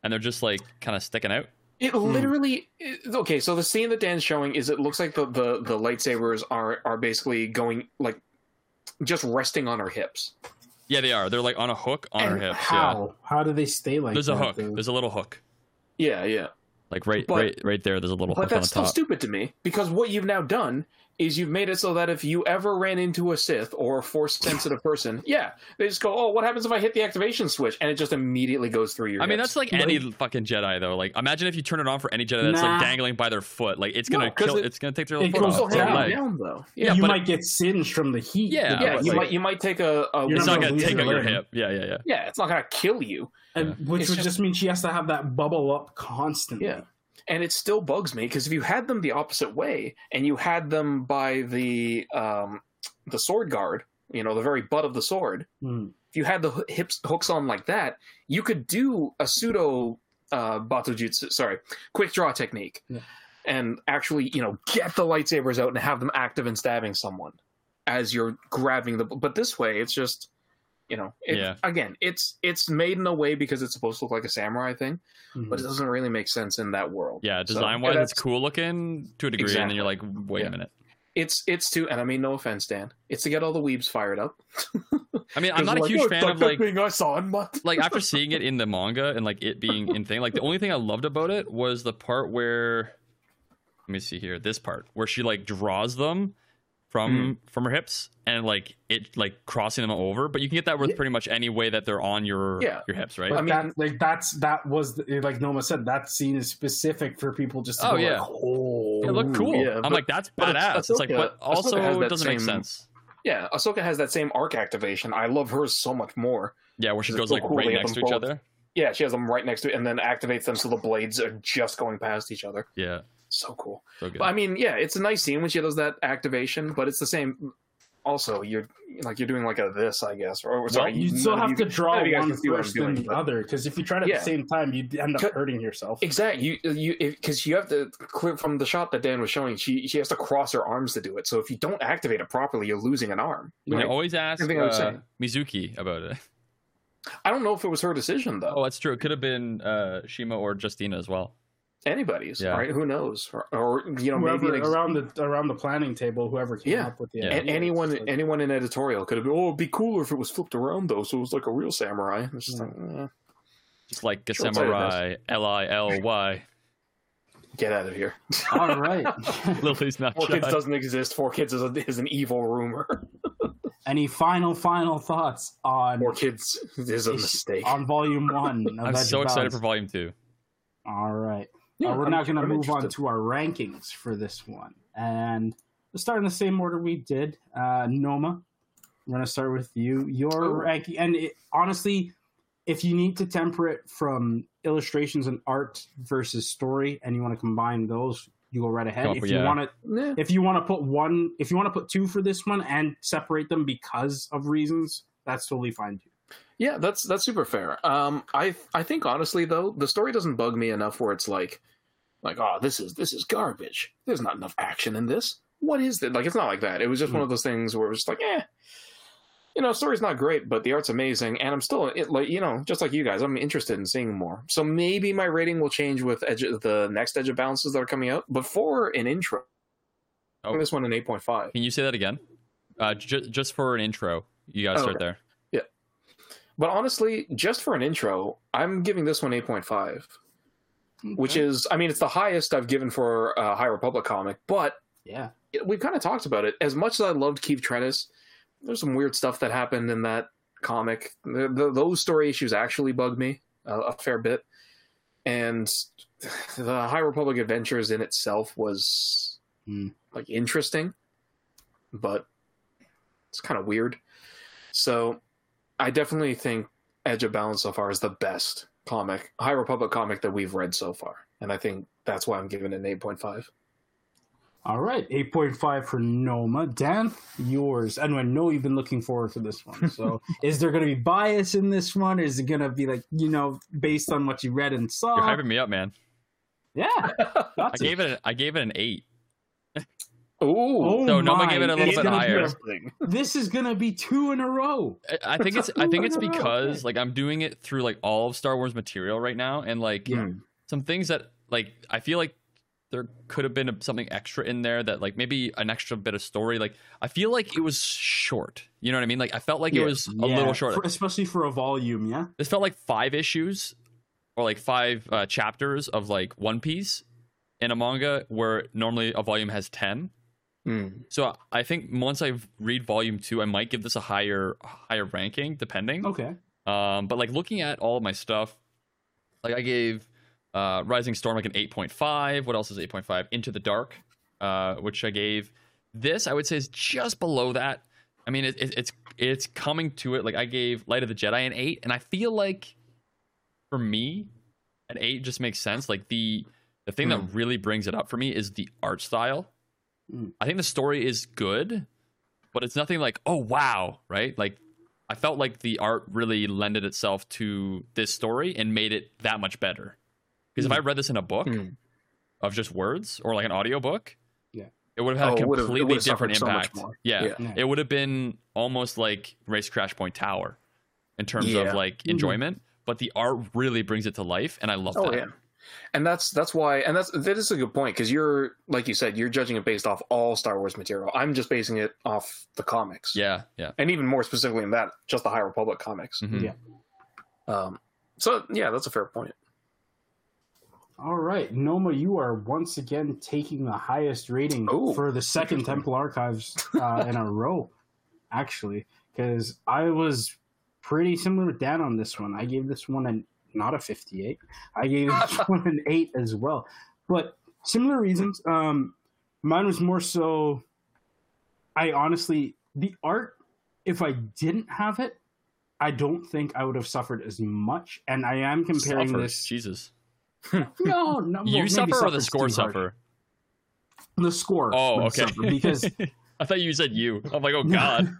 and they're just like kind of sticking out. It literally it- okay. So the scene that Dan's showing is it looks like the the, the lightsabers are are basically going like just resting on her hips. Yeah, they are. They're like on a hook on her And hips. How? How do they stay like? Yeah, there's a hook. though? There's a little hook, Yeah, yeah. like right, But- right, right there. There's a little But hook on the that's still top. stupid to me because what you've now done is you've made it so that if you ever ran into a Sith or a Force sensitive person, yeah, they just go, "Oh, what happens if I hit the activation switch?" And it just immediately goes through your. I mean, that's like any fucking Jedi though. Like, imagine if you turn it on for any Jedi that's Nah. like dangling by their foot. Like, it's gonna No, 'cause kill. it- it's gonna take their it foot goes off. still their down. hanging down though. Yeah, you but might get singed from the heat. Yeah, Yeah, you like- might you might take a. a You're It's not not gonna gonna take out your hip. Yeah, yeah, yeah. yeah, it's not gonna kill you. and which It's would just- just mean she has to have that bubble up constantly. Yeah. And it still bugs me because if you had them the opposite way and you had them by the um, the sword guard, you know, the very butt of the sword, Mm. if you had the hips hooks on like that, you could do a pseudo uh, battojutsu, sorry, quick draw technique, Yeah. and actually, you know, get the lightsabers out and have them active and stabbing someone as you're grabbing the. But this way, it's just, you know, it, Yeah. again, it's it's made in a way because it's supposed to look like a samurai thing, Mhm. but it doesn't really make sense in that world. Yeah, design wise, yeah, it's cool looking to a degree, and then you're like, wait Yeah. a minute. it's it's to, and I mean no offense, Dan. It's to get all the weebs fired up. I mean, I'm not a Like, huge "Oh, fan of like thing I saw in my-" like after seeing it in the manga and like it being in thing. Like the only thing I loved about it was the part where let me see here, this part where she like draws them from mm. from her hips and like it like crossing them over. But you can get that with Yeah. pretty much any way that they're on your Yeah. your hips, right? But I mean- that like that's that was the, like Noma said that scene is specific for people just to Oh, go yeah. like, oh It looked cool. yeah, I'm but- like, that's badass. It's like, Ahsoka- but Ahsoka has also it doesn't make sense. Yeah, Ahsoka has that same arc activation. I love hers so much more. Yeah, where she goes so like cool right next to them each both. other. Yeah, she has them right next to it and then activates them so the blades are just going past each other. Yeah, So cool. so good. But I mean, yeah, it's a nice scene when she does that activation, but it's the same. Also, you're like you're doing like a this, I guess. Or sorry, you still none of have to draw none of one can see what I'm first than doing, the but- other because if you try it at Yeah. the same time you'd end up hurting yourself Exactly. You you because you have to clear from the shot that Dan was showing. She she has to cross her arms to do it. So if you don't activate it properly, you're losing an arm. I right? always ask Same I was uh. Mizuki about it. I don't know if it was her decision though. Oh, that's true. It could have been uh, Shima or Justina as well. Anybody's, Yeah. right? Who knows? Or, or, you know, whoever maybe ex- around the around the planning table whoever came Yeah. up with the Yeah. idea, anyone like- anyone in editorial could have been. Oh, it'd be cooler if it was flipped around though, so it was like a real samurai. It's just like, eh, Just like a Short-sightedness. samurai, L I L Y. get out of here. all right Lily's not Four shy. kids doesn't exist. Four kids is, a, is an evil rumor. any final final thoughts on Four kids is a mistake. on volume one I'm so excited for volume two. all right Yeah, Uh, we're I'm- now going to I'm move on to our rankings for this one. And let's start in the same order we did. Uh, Noma, we're going to start with you. Your Oh. ranking, and it, honestly, if you need to temper it from illustrations and art versus story, and you want to combine those, you go right ahead. Oh, if you yeah. want to, Yeah. if you want to put one, if you want to put two for this one and separate them because of reasons, that's totally fine too. Yeah, that's that's super fair. Um, I I think honestly though, the story doesn't bug me enough where it's like, like oh this is this is garbage. There's not enough action in this. What is it? Like it's not like that. It was just one of those things where it was just like, eh, you know, story's not great, but the art's amazing, and I'm still it, like you know, just like you guys, I'm interested in seeing more. So maybe my rating will change with edge the next edge of balances that are coming out. But for an intro, Oh. this one an eight point five. Can you say that again? Uh, ju- just for an intro, you gotta Oh, start okay. there. Yeah, but honestly, just for an intro, I'm giving this one eight point five. Which is i mean it's the highest i've given for a high republic comic but yeah, we've kind of talked about it. As much as i loved Keeve Trennis there's some weird stuff that happened in that comic. The, the, those story issues actually bug me a, a fair bit. And the high republic adventures in itself was Hmm. like interesting but it's kind of weird. So i definitely think edge of balance so far is the best comic high republic comic that we've read so far and i think that's why i'm giving it an 8.5 All right, eight point five for Noma. Dan, yours. And I know you've been looking forward to this one. So, is there going to be bias in this one? Or is it going to be like you know based on what you read and saw? You're hyping me up, man. Yeah, I gave it. A, I gave it an eight. Ooh, No, Noma my, gave it a little it's bit higher. this is going to be two in a row. I- I think it's. I think it's because like I'm doing it through like all of Star Wars material right now, and like Yeah. some things that like I feel like there could have been something extra in there that like maybe an extra bit of story. Like I feel like it was short. You know what I mean? Like I felt like Yeah. it was a Yeah, little short. for- especially for a volume. Yeah, this felt like five issues or like five uh, chapters of like One Piece in a manga where normally a volume has 10. Hmm. So I think once I read volume 2 I might give this a higher higher ranking depending. okay. Um but like looking at all of my stuff like I gave uh Rising Storm like an 8.5. What else is 8.5? Into the Dark uh which I gave this I would say is just below that. I mean it, it, it's it's coming to it like I gave Light of the Jedi an 8 and I feel like for me an 8 just makes sense like the the thing that really brings it up for me is the art style. Mm. I think the story is good, but it's nothing like, oh wow, right? Like I felt like the art really lended itself to this story and made it that much better. Because if I read this in a book Mm. of just words or like an audiobook, Yeah. it would have had Oh, a it would've- it completely different impact. more. Yeah. Yeah. Yeah. It would have been almost like Race Crash Point Tower in terms Yeah. of like Mhm. enjoyment, but the art really brings it to life and I love oh that. Yeah and that's that's why and that's that is a good point because you're like you said you're judging it based off all star wars material i'm just basing it off the comics Yeah, yeah. and even more specifically in that just the high republic comics Mhm. Yeah. um so yeah that's a fair point All right, Noma, you are once again taking the highest rating Ooh, for the second. Temple Archives uh, in a row, actually, because I was pretty similar with Dan on this one. I gave this one an not a fifty-eight. I gave this one an eight as well, but similar reasons. Um, mine was more so. I honestly, the art, if I didn't have it, I don't think I would have suffered as much. And I am comparing Suffer. this. Jesus. No, no. you suffer or the score hard. suffer? The score. Oh, okay. because I thought you said you. I'm like, oh god.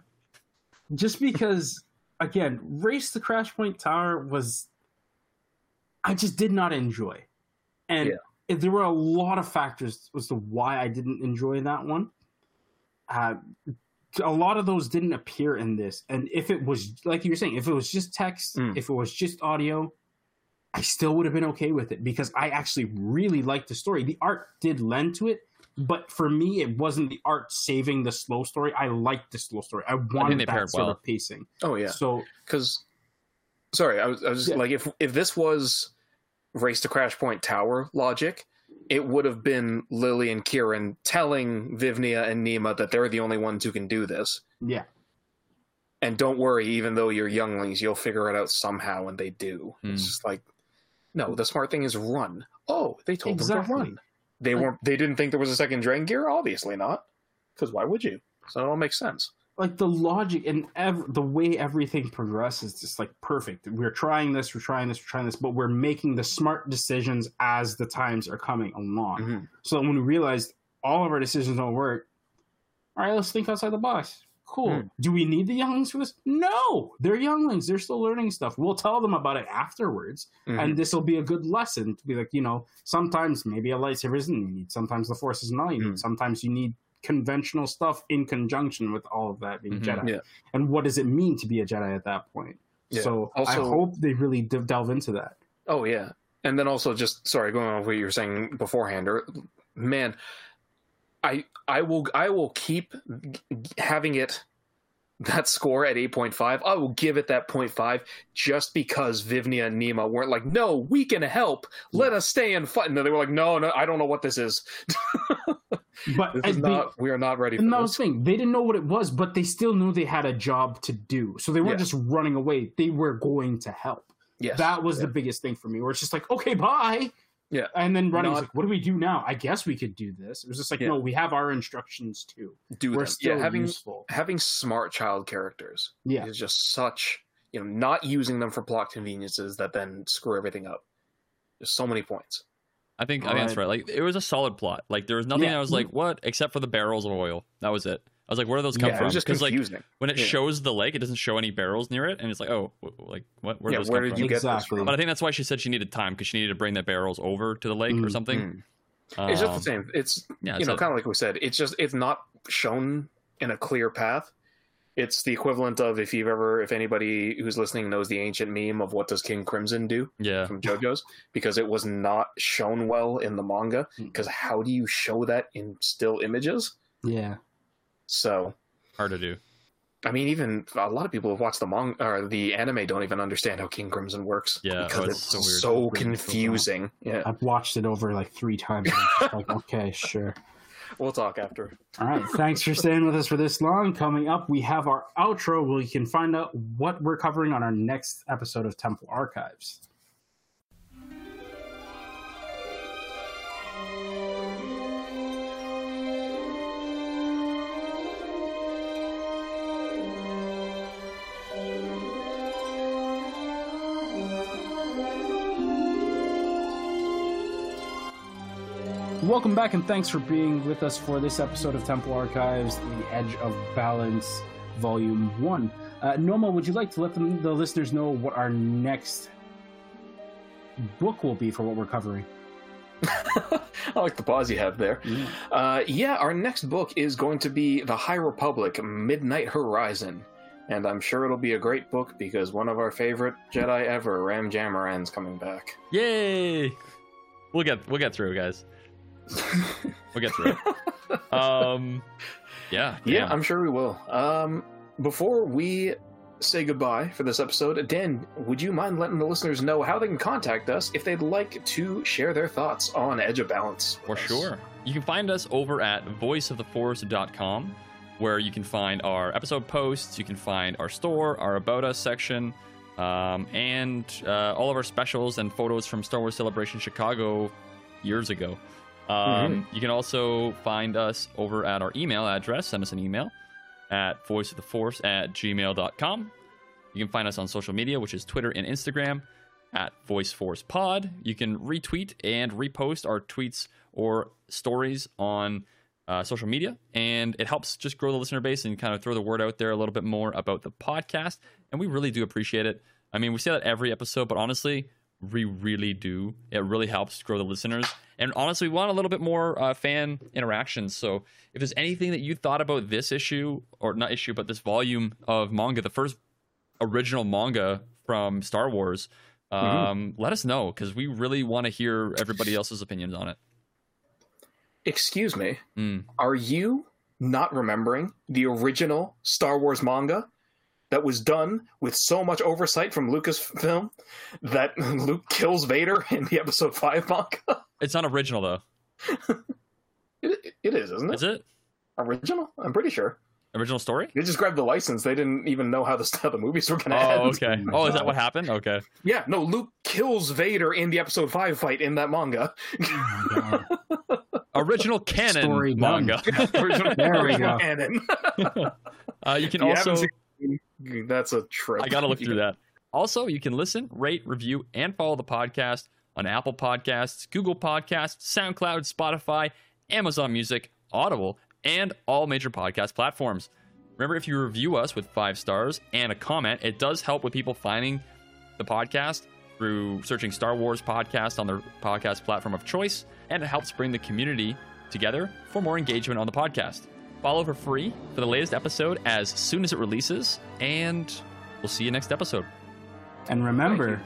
just because again, Race the Crash Point Tower was I just did not enjoy. And Yeah. there were a lot of factors as to why I didn't enjoy that one. Uh, a lot of those didn't appear in this. And if it was like you were saying, if it was just text, Mm. if it was just audio, I still would have been okay with it because I actually really liked the story. The art did lend to it, but for me, it wasn't the art saving the slow story. I liked the slow story. I wanted they that sort well. of pacing. oh yeah So because sorry i was, I was just Yeah. like if if this was race to crash point tower logic it would have been lily and Keerin telling vivnia and nima that they're the only ones who can do this. Yeah, and don't worry even though you're younglings you'll figure it out somehow and they do. Hmm. it's just like no the smart thing is run. Oh they told them to run. They Like- weren't they didn't think there was a second Drengir obviously not. Because why would you? So it all makes sense like the logic and ev- the way everything progresses, is just like perfect. We're trying this, we're trying this, we're trying this, but we're making the smart decisions as the times are coming along. Mhm. So when we realized all of our decisions don't work, all right, let's think outside the box. Cool. Hmm. Do we need the younglings for this? No, they're younglings. They're still learning stuff. We'll tell them about it afterwards, Mhm. and this will be a good lesson to be like, you know, sometimes maybe a lightsaber isn't you need. Sometimes the force isn't all you need. Mhm. Sometimes you need conventional stuff in conjunction with all of that being Mhm. Jedi. Yeah. And what does it mean to be a Jedi at that point? Yeah. So I hope they really d- delve into that. Oh yeah, and then also just sorry, going on what you were saying beforehand, or man, I I will I will keep having it that score at eight point five. I will give it that 0.5 just because Vivnia and Nima weren't like, no, we can help. Let us stay and fight. No, they were like, no, no, I don't know what this is. But This is think- not. We are not ready for And that was the thing. They didn't know what it was, but they still knew they had a job to do. So they weren't Yeah. just running away. They were going to help. Yes, That was Yeah. the biggest thing for me, where it's just like, okay, bye. Yeah. And then running Not- like, what do we do now? I guess we could do this. It was just like, Yeah. no, we have our instructions too. do We're them. still Yeah, having useful. having smart child characters Yeah. is just such you know not using them for plot conveniences that then screw everything up. There's so many points. I think I think that's right. Like it was a solid plot. Like there was nothing Yeah. I was like, what? Except for the barrels of oil. That was it. I was like, where do those come yeah, it from? was just Because like when it Yeah. shows the lake, it doesn't show any barrels near it, and it's like, oh, wh- like what? Where do yeah, those where come did from? you get this Exactly. from? But I think that's why she said she needed time because she needed to bring the barrels over to the lake or Mm, something. It's just Um, the same. It's Yeah, you know, kind of like we said. It's just it's not shown in a clear path. It's the equivalent of if you've ever, if anybody who's listening knows the ancient meme of what does King Crimson do yeah. from JoJo's, because it was not shown well in the manga. Hmm. Because how do you show that in still images? Yeah. So Hard to do. I mean, even a lot of people who watch the manga or the anime don't even understand how King Crimson works. Yeah, because oh, it's, it's so so, confusing. Yeah, I've watched it over like three times. and I'm just like, okay, sure. We'll talk after. All right. Thanks for staying with us for this long. Coming up, we have our outro where you can find out what we're covering on our next episode of Temple Archives. Welcome back, and thanks for being with us for this episode of Temple Archives, The Edge of Balance, Volume 1. Uh, Noma, would you like to let them, the listeners know what our next book will be for what we're covering? I like the pause you have there. Uh, yeah, our next book is going to be The High Republic Midnight Horizon. And I'm sure it'll be a great book because one of our favorite Jedi ever, Ram Jomaram's coming back. Yay! we'll get we'll get through, guys. We'll get through. it. Um, yeah, Yeah. I'm sure we will. Um, before we say goodbye for this episode, Dan, would you mind letting the listeners know how they can contact us if they'd like to share their thoughts on Edge of Balance? For us? sure. You can find us over at voiceoftheforce.com, where you can find our episode posts, you can find our store, our About Us section, um, and uh, all of our specials and photos from Star Wars Celebration Chicago years ago. Um, You can also find us over at our email address. Send us an email at voiceoftheforce at gmail.com. You can find us on social media, which is Twitter and Instagram at VoiceForcePod. You can retweet and repost our tweets or stories on uh, social media, and it helps just grow the listener base and kind of throw the word out there a little bit more about the podcast. And we really do appreciate it. I mean, we say that every episode, but honestly, we really do. It really helps grow the listeners. And honestly, we want a little bit more uh, fan interactions. So if there's anything that you thought about this issue, or not issue, but this volume of manga, the first original manga from Star Wars, um, let us know because we really want to hear everybody else's opinions on it. Excuse me, Mm. are you not remembering the original Star Wars manga that was done with so much oversight from Lucasfilm that Luke kills Vader in the Episode Five manga? It's not original though, It, it is, isn't it? is it? Original? I'm pretty sure. Original story? They just grabbed the license. They didn't even know how the, how the movies were going to Oh, end. okay. Oh, is that what happened? Okay. Yeah, no, Luke kills Vader in the Episode 5 fight in that manga. Original canon Story done. manga. Original- There we go. canon. Uh, you can you also. that's a trip. I gotta look through that. Also, you can listen, rate, review, and follow the podcast on Apple Podcasts, Google Podcasts, SoundCloud, Spotify, Amazon Music, Audible, and all major podcast platforms. Remember, if you review us with five stars and a comment, it does help with people finding the podcast through searching Star Wars podcast on their podcast platform of choice, and it helps bring the community together for more engagement on the podcast. Follow for free for the latest episode as soon as it releases, and we'll see you next episode. And remember,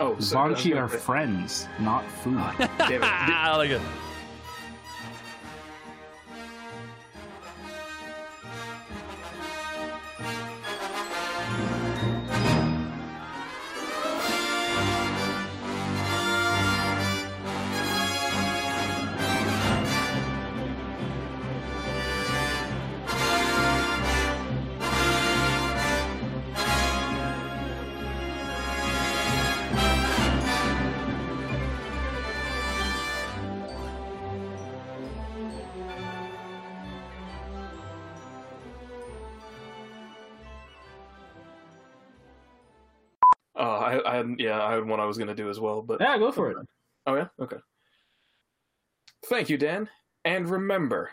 Oh, so- Zanchi are friends, not food. Damn it. I like it. I had, one I was going to do as well, but yeah, go for it. Oh yeah, okay. Thank you, Dan. And remember,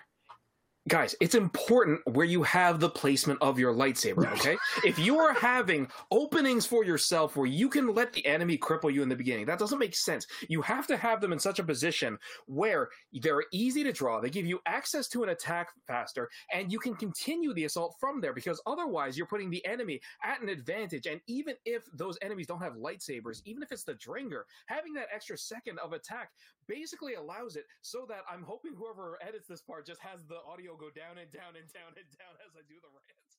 guys, it's important where you have the placement of your lightsaber. Okay, if you are having openings for yourself where you can let the enemy cripple you in the beginning, that doesn't make sense. You have to have them in such a position where they're easy to draw. They give you access to an attack faster, and you can continue the assault from there. Because otherwise, you're putting the enemy at an advantage. And even if those enemies don't have lightsabers, even if it's the Drengir, having that extra second of attack basically allows it so that I'm hoping whoever edits this part just has the audio go down and down and down and down as I do the rants.